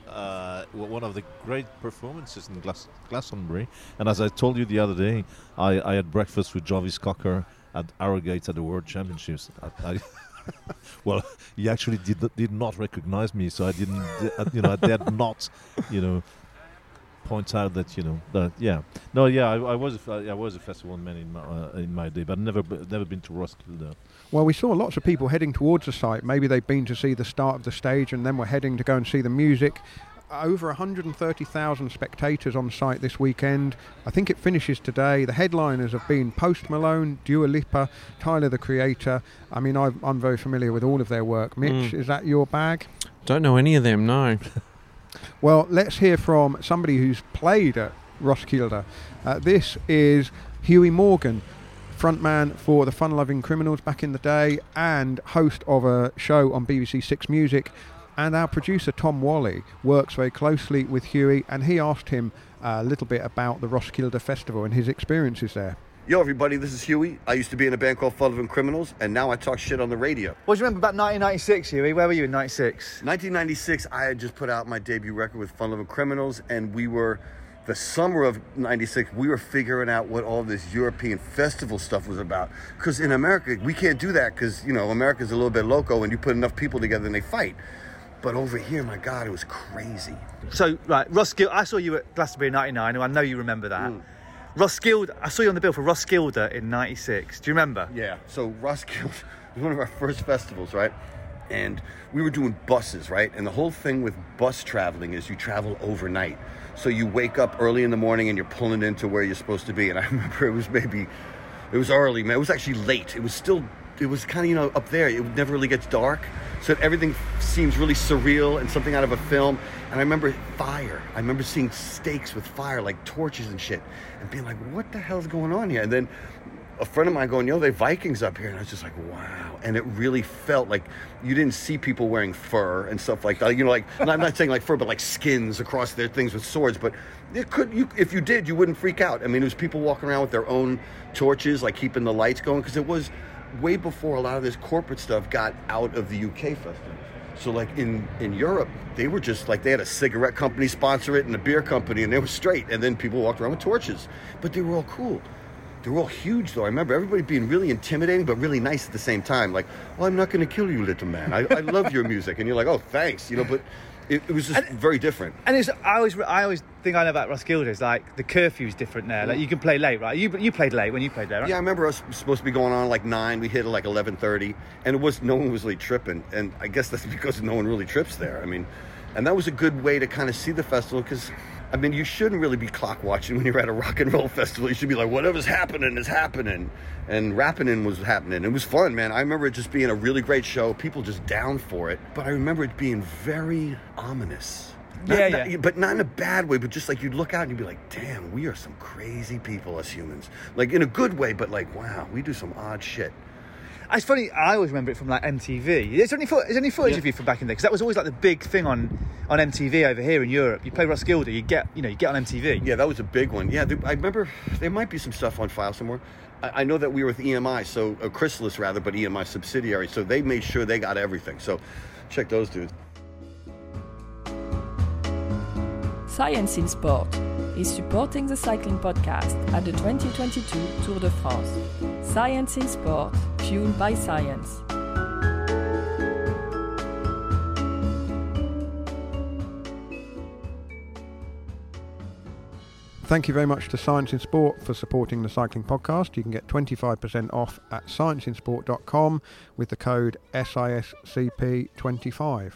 uh, one of the great performances in Glas- Glastonbury. And as I told you the other day, I, I had breakfast with Jarvis Cocker at Arrogate at the World Championships. I, I well, he actually did not, did not recognize me, so I didn't, uh, you know, I dared not, you know, point out that you know that yeah no yeah I, I was a, I was a festival man in my uh, in my day but never never been to Roskilde. Well, we saw lots of people heading towards the site. Maybe they've been to see the start of the stage and then were heading to go and see the music. Over 130,000 spectators on site this weekend. I think it finishes today. The headliners have been Post Malone, Dua Lipa, Tyler the Creator. I mean, i am very familiar with all of their work. Mitch, Mm. is that your bag? Don't know any of them. No. Well, let's hear from somebody who's played at Roskilde. Uh, this is Huey Morgan, frontman for the Fun Loving Criminals back in the day and host of a show on BBC Six Music. And our producer Tom Whalley works very closely with Huey, and he asked him a little bit about the Roskilde Festival and his experiences there. Yo, everybody, this is Huey. I used to be in a band called Fun Loving Criminals, and now I talk shit on the radio. What do you remember about 1996, Huey? Where were you in 96? 1996, I had just put out my debut record with Fun Loving Criminals, and we were, the summer of 96, we were figuring out what all this European festival stuff was about. Because in America, we can't do that because, you know, America's a little bit loco, and you put enough people together and they fight. But over here, my God, it was crazy. So, right, Roskilde, I saw you at Glastonbury in 99, and I know you remember that. Mm. Roskilde, I saw you on the bill for Roskilde in 96. Do you remember? Yeah. So Roskilde was one of our first festivals, right? And we were doing buses, right? And the whole thing with bus traveling is you travel overnight. So you wake up early in the morning and you're pulling into where you're supposed to be. And I remember it was maybe, it was early, man. It was actually late. It was still, it was kind of, you know, up there. It never really gets dark. So everything seems really surreal and something out of a film. And I remember fire. I remember seeing stakes with fire, like torches and shit, and being like, what the hell's going on here? And then a friend of mine going, yo, they Vikings up here. And I was just like, wow. And it really felt like you didn't see people wearing fur and stuff like that. You know, like, I'm not saying like fur, but like skins across their things with swords. But it could, you, if you did, you wouldn't freak out. I mean, it was people walking around with their own torches, like keeping the lights going, because it was way before a lot of this corporate stuff got out of the UK festival. So like in in Europe, they were just like they had a cigarette company sponsor it and a beer company, and they were straight. And then people walked around with torches, but they were all cool. They were all huge, though. I remember everybody being really intimidating, but really nice at the same time. Like, "Oh, I'm not going to kill you, little man. I, I love your music," and you're like, "Oh, thanks," you know. But it, it was just very different. And it's, I always, I always think I know about Roskilde is like the curfew's different there. Like you can play late, right? You, you played late when you played there, right? Yeah, I remember us supposed to be going on like nine. We hit like eleven thirty, and it was no one was really tripping. And I guess that's because no one really trips there. I mean, and that was a good way to kind of see the festival because. I mean, you shouldn't really be clock watching when you're at a rock and roll festival. You should be like, whatever's happening is happening. And Rappinin was happening. It was fun, man. I remember it just being a really great show, people just down for it. But I remember it being very ominous. Not- Yeah, not- yeah. but not in a bad way, but just like you'd look out and you'd be like, damn, we are some crazy people as humans. Like in a good way, but like, wow, we do some odd shit. It's funny. I always remember it from like MTV. Is there any, fo- is there any footage of you from back in there? Because that was always like the big thing on on MTV over here in Europe. You play Roskilde, you get you know you get on MTV. Yeah, that was a big one. Yeah, there, I remember there might be some stuff on file somewhere. I, I know that we were with EMI, so uh, Chrysalis rather, but EMI subsidiary. So they made sure they got everything. So check those dudes. Science in Sport is supporting the cycling podcast at the 2022 Tour de France. Science in Sport, fueled by science. Thank you very much to Science in Sport for supporting the cycling podcast. You can get 25% off at scienceinsport.com with the code SISCP25.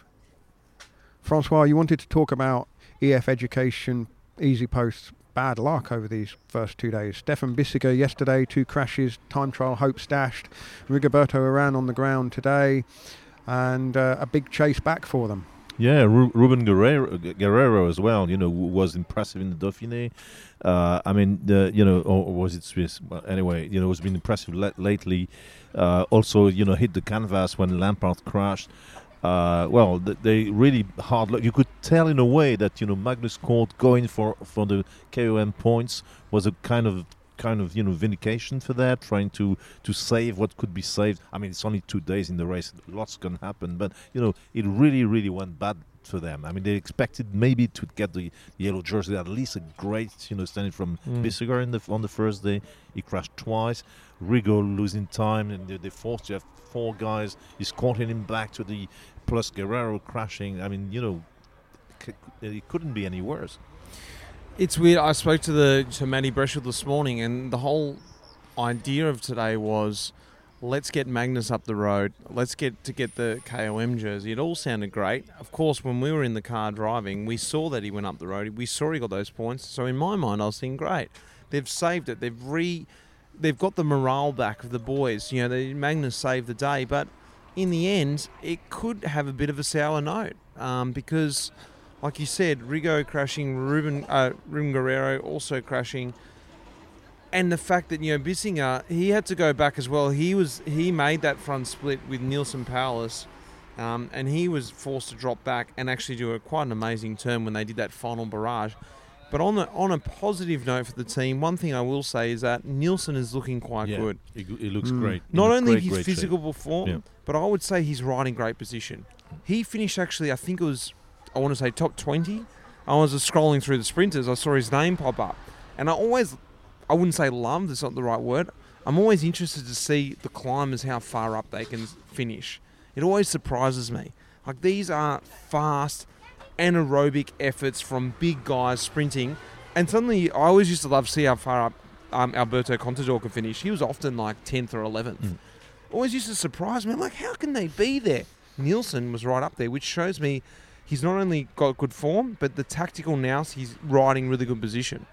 Francois, you wanted to talk about EF Education, EasyPost bad luck over these first two days. Stefan Bissegger yesterday, two crashes, time trial hopes dashed. Rigoberto Uran on the ground today, and uh, a big chase back for them. Yeah, Ru- Ruben Guerreiro, Guerreiro as well. You know, was impressive in the Dauphiné. Uh, I mean, the, you know, or, was it Swiss? Well, anyway, you know, has been impressive le- lately. Uh, also, you know, hit the canvas when Lampaert crashed. Uh, well, th- they really hard luck. You could tell in a way that you know Magnus Cort going for for the KOM points was a kind of kind of you know vindication for that, trying to to save what could be saved. I mean, it's only two days in the race; lots can happen, but you know it really really went bad for them. I mean, they expected maybe to get the yellow jersey, at least a great you know standing from Mm. Bissegger in the on the first day. He crashed twice. Rigo losing time, and they, forced to have four guys. He's him back to the plus Guerreiro crashing. I mean, you know, it couldn't be any worse. It's weird. I spoke to the to Matti Breschel this morning, and the whole idea of today was let's get Magnus up the road. Let's get to get the KOM jersey. It all sounded great. Of course, when we were in the car driving, we saw that he went up the road. We saw he got those points. So in my mind, I was thinking, great, they've saved it. They've re, they've got the morale back of the boys. You know, the Magnus saved the day, but in the end, it could have a bit of a sour note um, because, like you said, Rigo crashing, Ruben, uh, Ruben Guerreiro also crashing and the fact that you know Bissegger he had to go back as well. He was he made that front split with Neilson Powless, um, and he was forced to drop back and actually do a quite an amazing turn when they did that final barrage. But on the, on a positive note for the team, one thing I will say is that Neilson is looking quite Yeah, good. he, he looks mm. great. Not looks only great, his great shape. physical form, Yeah. but I would say he's riding great position. He finished actually, I think it was, I want to say top 20. I was just scrolling through the sprinters, I saw his name pop up. And I always, I wouldn't say love, that's not the right word. I'm always interested to see the climbers, how far up they can finish. It always surprises me. Like these are fast, anaerobic efforts from big guys sprinting. And suddenly, I always used to love to see how far up um, Alberto Contador could finish. He was often like 10th or 11th always used to surprise me. I'm like, how can they be there? Neilson was right up there, which shows me he's not only got good form, but the tactical nous, he's riding really good position.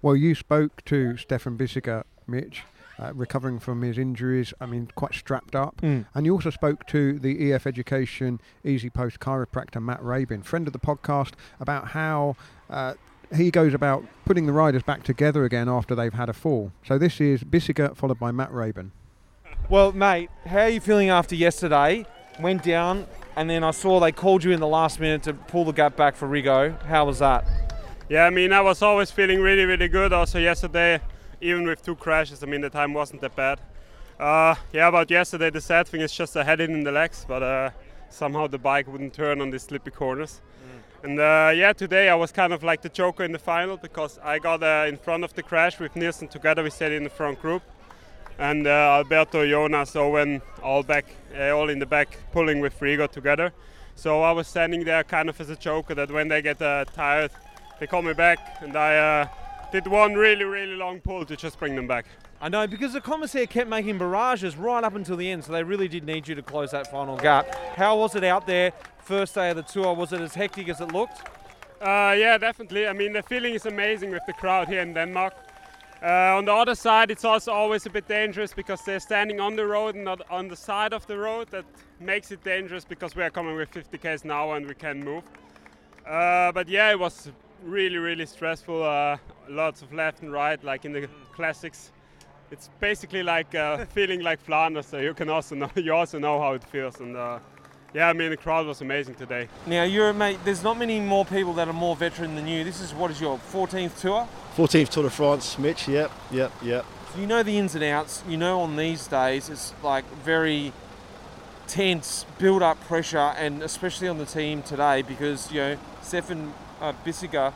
Well, you spoke to Stefan Bissegger, Mitch, uh, recovering from his injuries. I mean, quite strapped up. Mm. And you also spoke to the EF Education EasyPost chiropractor Matt Rabin, friend of the podcast, about how uh, he goes about putting the riders back together again after they've had a fall. So this is Bissegger followed by Matt Rabin. Well, mate, how are you feeling after yesterday? Went down, and then I saw they called you in the last minute to pull the gap back for Rigo. How was that? Yeah, I mean, I was always feeling really, really good. Also, yesterday, even with two crashes, I mean, the time wasn't that bad. Uh, yeah, about yesterday, the sad thing is just I had it in the legs, but uh, somehow the bike wouldn't turn on these slippy corners. And uh, yeah, today I was kind of like the joker in the final because I got uh, in front of the crash with Neilson together. We sat in the front group, and uh, Alberto, Jonas, Owen, all back, uh, all in the back, pulling with Rigo together. So I was standing there kind of as a joker that when they get uh, tired, they call me back, and I uh, did one really, really long pull to just bring them back. I know because the commissaire kept making barrages right up until the end, so they really did need you to close that final gap. How was it out there, first day of the tour? Was it as hectic as it looked? Uh, yeah, definitely. I mean, the feeling is amazing with the crowd here in Denmark. Uh, on the other side, it's also always a bit dangerous because they're standing on the road and not on the side of the road. That makes it dangerous because we are coming with 50 k's an hour and we can't move. Uh, but yeah, it was really, really stressful. Uh, lots of left and right, like in the classics. It's basically like uh, feeling like Flanders. So you can also know, you also know how it feels. And uh, yeah, I mean, the crowd was amazing today. Now, you're a mate. There's not many more people that are more veteran than you. This is what is your 14th tour. 14th Tour de France, Mitch. Yep, yep, yep. So you know the ins and outs. You know on these days it's like very tense, build up pressure, and especially on the team today because you know Stefan uh, Bissegger.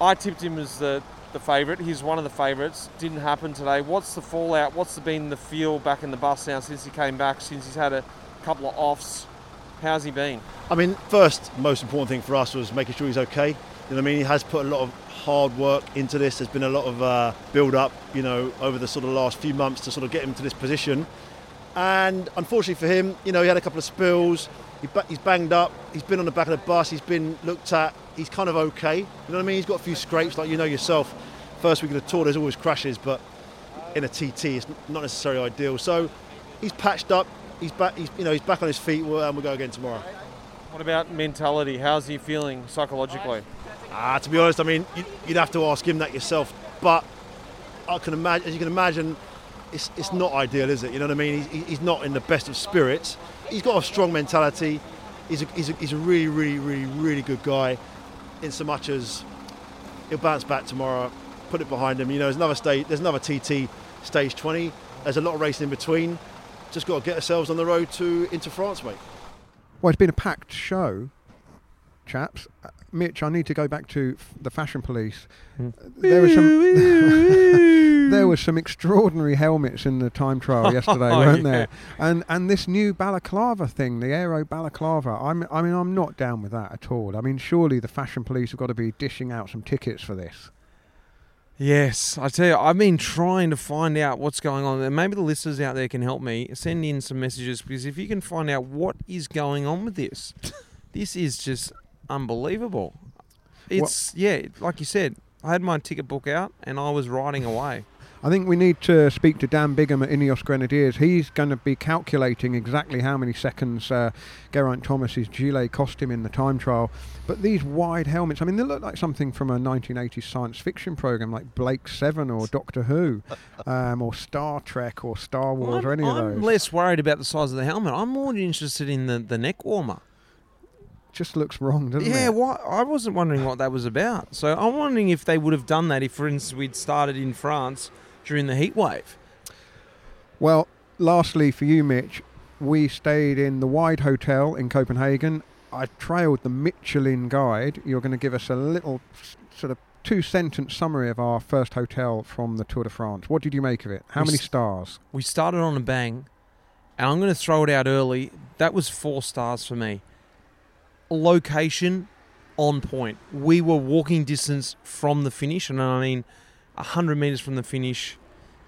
I tipped him as the the favourite. He's one of the favourites. Didn't happen today. What's the fallout? What's been the feel back in the bus now since he came back? Since he's had a couple of offs. How's he been? I mean, first, most important thing for us was making sure he's okay. You know I mean? He has put a lot of hard work into this. There's been a lot of uh, build up, you know, over the sort of last few months to sort of get him to this position. And unfortunately for him, you know, he had a couple of spills. He ba- he's banged up. He's been on the back of the bus. He's been looked at. He's kind of okay. You know what I mean? He's got a few scrapes, like you know yourself. First week of the tour, there's always crashes, but in a TT, it's not necessarily ideal. So he's patched up. He's back. He's you know he's back on his feet, and we'll go again tomorrow. What about mentality? How's he feeling psychologically? Ah, to be honest, I mean, you- you'd have to ask him that yourself. But I can imagine, as you can imagine, it's, it's not ideal, is it? You know what I mean? He's, he's not in the best of spirits. He's got a strong mentality. He's a, he's a, he's a really, really, really, really good guy. In so much as he'll bounce back tomorrow, put it behind him. You know, there's another stage. There's another TT stage 20. There's a lot of racing in between. Just got to get ourselves on the road to into France, mate. Well, it's been a packed show, chaps. Uh, Mitch, I need to go back to f- the Fashion Police. Hmm. There was some. there were some extraordinary helmets in the time trial yesterday, Oh, weren't yeah. there? And and this new balaclava thing, the aero balaclava. I'm, I mean, I'm not down with that at all. I mean, surely the Fashion Police have got to be dishing out some tickets for this. Yes, I tell you, I've been trying to find out what's going on. And maybe the listeners out there can help me. Send in some messages because if you can find out what is going on with this, this is just unbelievable. It's yeah, like you said, I had my ticket book out and I was riding away. I think we need to speak to Dan Bigham at Ineos Grenadiers. He's going to be calculating exactly how many seconds uh, Geraint Thomas's gilet cost him in the time trial. But these wide helmets, I mean, they look like something from a 1980s science fiction program like Blake Seven or Doctor Who um, or Star Trek or Star Wars I'm, or any of I'm less worried about the size of the helmet. I'm more interested in the, the neck warmer. Just looks wrong, doesn't yeah, it? what I wasn't wondering what that was about. So I'm wondering if they would have done that if, for instance, we'd started in France during the heat wave. Well, lastly for you, Mitch, we stayed in the Wide Hotel in Copenhagen. I trailed the Michelin guide. You're going to give us a little sort of two sentence summary of our first hotel from the Tour de France. What did you make of it? How We many stars? We started on a bang, and I'm going to throw it out early. That was four stars for me. Location on point. We were walking distance from the finish, and I mean 100 meters from the finish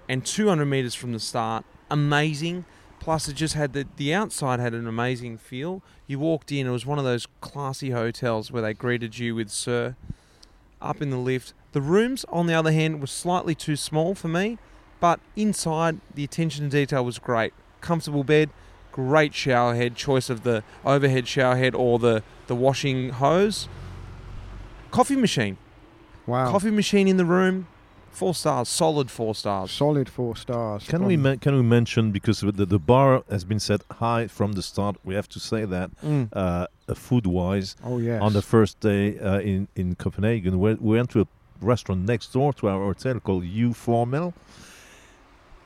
and 200 meters from the start. Amazing. Plus, it just had the, the outside had an amazing feel. You walked in, it was one of those classy hotels where they greeted you with Sir up in the lift. The rooms, on the other hand, were slightly too small for me, but inside the attention to detail was great. Comfortable bed, great shower head, choice of the overhead shower head or the, the washing hose. Coffee machine. Wow. Coffee machine in the room, four stars, solid four stars. Solid four stars. Can we from- men- can we mention because the, the bar has been set high from the start? We have to say that Mm. uh, food wise. Oh, yes. On the first day uh, in in Copenhagen, we, we went to a restaurant next door to our hotel called U Formel.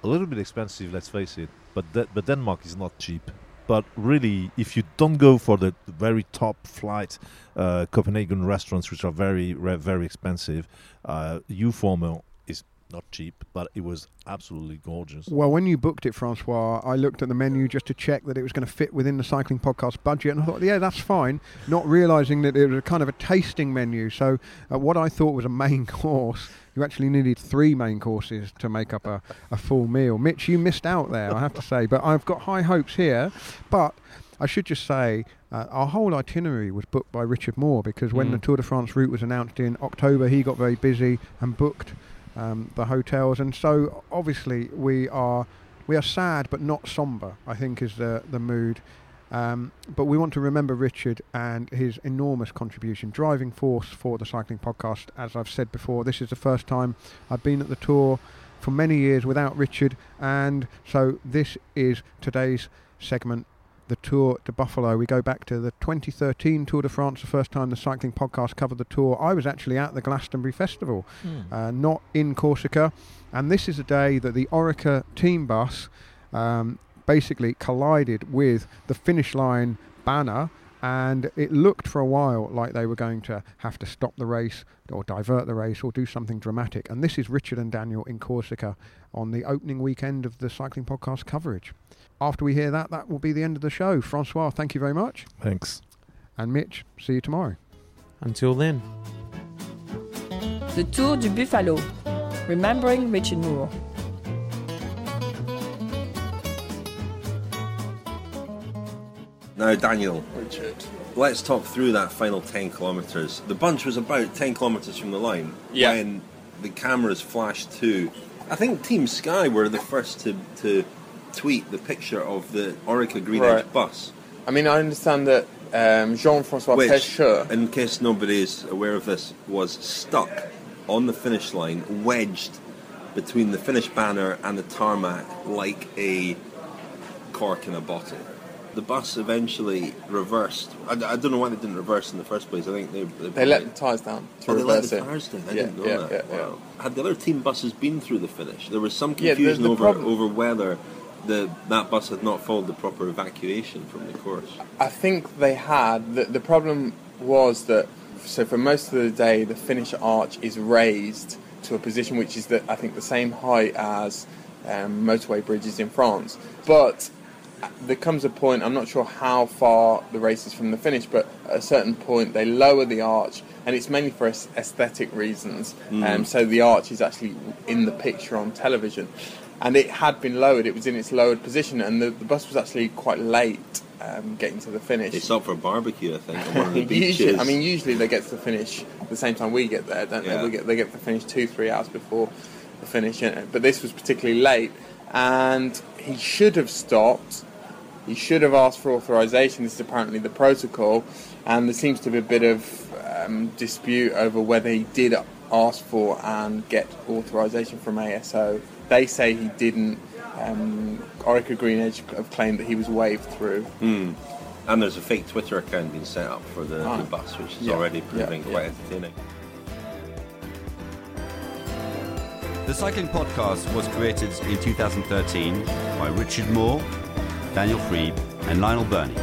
A little bit expensive, let's face it, but that, but Denmark is not cheap. But really, if you don't go for the very top flight uh, Copenhagen restaurants, which are very very expensive, uh, U Formel is not cheap, but it was absolutely gorgeous. Well, when you booked it, Francois, I looked at the menu just to check that it was going to fit within the cycling podcast budget, and I thought, yeah, that's fine. Not realizing that it was a kind of a tasting menu. So, uh, what I thought was a main course, you actually needed three main courses to make up a, a full meal. Mitch, you missed out there, I have to say, but I've got high hopes here. But I should just say, uh, our whole itinerary was booked by Richard Moore because when Mm. the Tour de France route was announced in October, he got very busy and booked um, the hotels, and so obviously we are we are sad but not somber. I think is the the mood. Um, but we want to remember Richard and his enormous contribution, driving force for the cycling podcast. As I've said before, this is the first time I've been at the tour for many years without Richard, and so this is today's segment the Tour de Buffalo. We go back to the 2013 Tour de France, the first time the cycling podcast covered the tour. I was actually at the Glastonbury Festival, Hmm. uh, not in Corsica. And this is a day that the Orica team bus um, basically collided with the finish line banner. And it looked for a while like they were going to have to stop the race or divert the race or do something dramatic. And this is Richard and Daniel in Corsica on the opening weekend of the Cycling Podcast coverage. After we hear that, that will be the end of the show. Francois, thank you very much. Thanks. And Mitch, see you tomorrow. Until then. The Tour du Buffalo, remembering Richard Moore. Now, Daniel, Richard, let's talk through that final 10 kilometres. The bunch was about 10 kilometres from the line Yeah. when the cameras flashed to. I think Team Sky were the first to, to tweet the picture of the Orica Green Edge bus. I mean, I understand that um, Jean-Francois Which, Pescheux, in case nobody is aware of this, was stuck on the finish line, wedged between the finish banner and the tarmac like a cork in a bottle. The bus eventually reversed. I, I don't know why they didn't reverse in the first place. I think they they, they let the tyres down to oh, they let the tires down. I yeah, didn't know yeah, that. Yeah, yeah. Wow. Had the other team buses been through the finish? There was some Yeah, the- confusion the over problem- over whether the that bus had not followed the proper evacuation from the course. I think they had. The, the problem was that, so for most of the day, the finish arch is raised to a position which is, the, I think, the same height as um, motorway bridges in France. But there comes a point. I'm not sure how far the race is from the finish, but at a certain point they lower the arch, and it's mainly for aesthetic reasons. Mm. Um, so the arch is actually in the picture on television, and it had been lowered. It was in its lowered position, and the, the bus was actually quite late um, getting to the finish. They stopped for a barbecue, I think, on one of the beaches. usually, I mean, usually they get to the finish the same time we get there, don't Yeah. they? We get, they get to the finish two, three hours before the finish. But this was particularly late, and he should have stopped. He should have asked for authorization. This is apparently the protocol, and there seems to be a bit of um, dispute over whether he did ask for and get authorization from ASO. They say he didn't. Um, Orica Green Edge have claimed that he was waved through. Hmm. And there's a fake Twitter account being set up for the, Ah. the bus, which is Yeah, already proving yeah. quite entertaining. The Cycling Podcast was created in 2013 by Richard Moore, Daniel Friebe, and Lionel Birnie.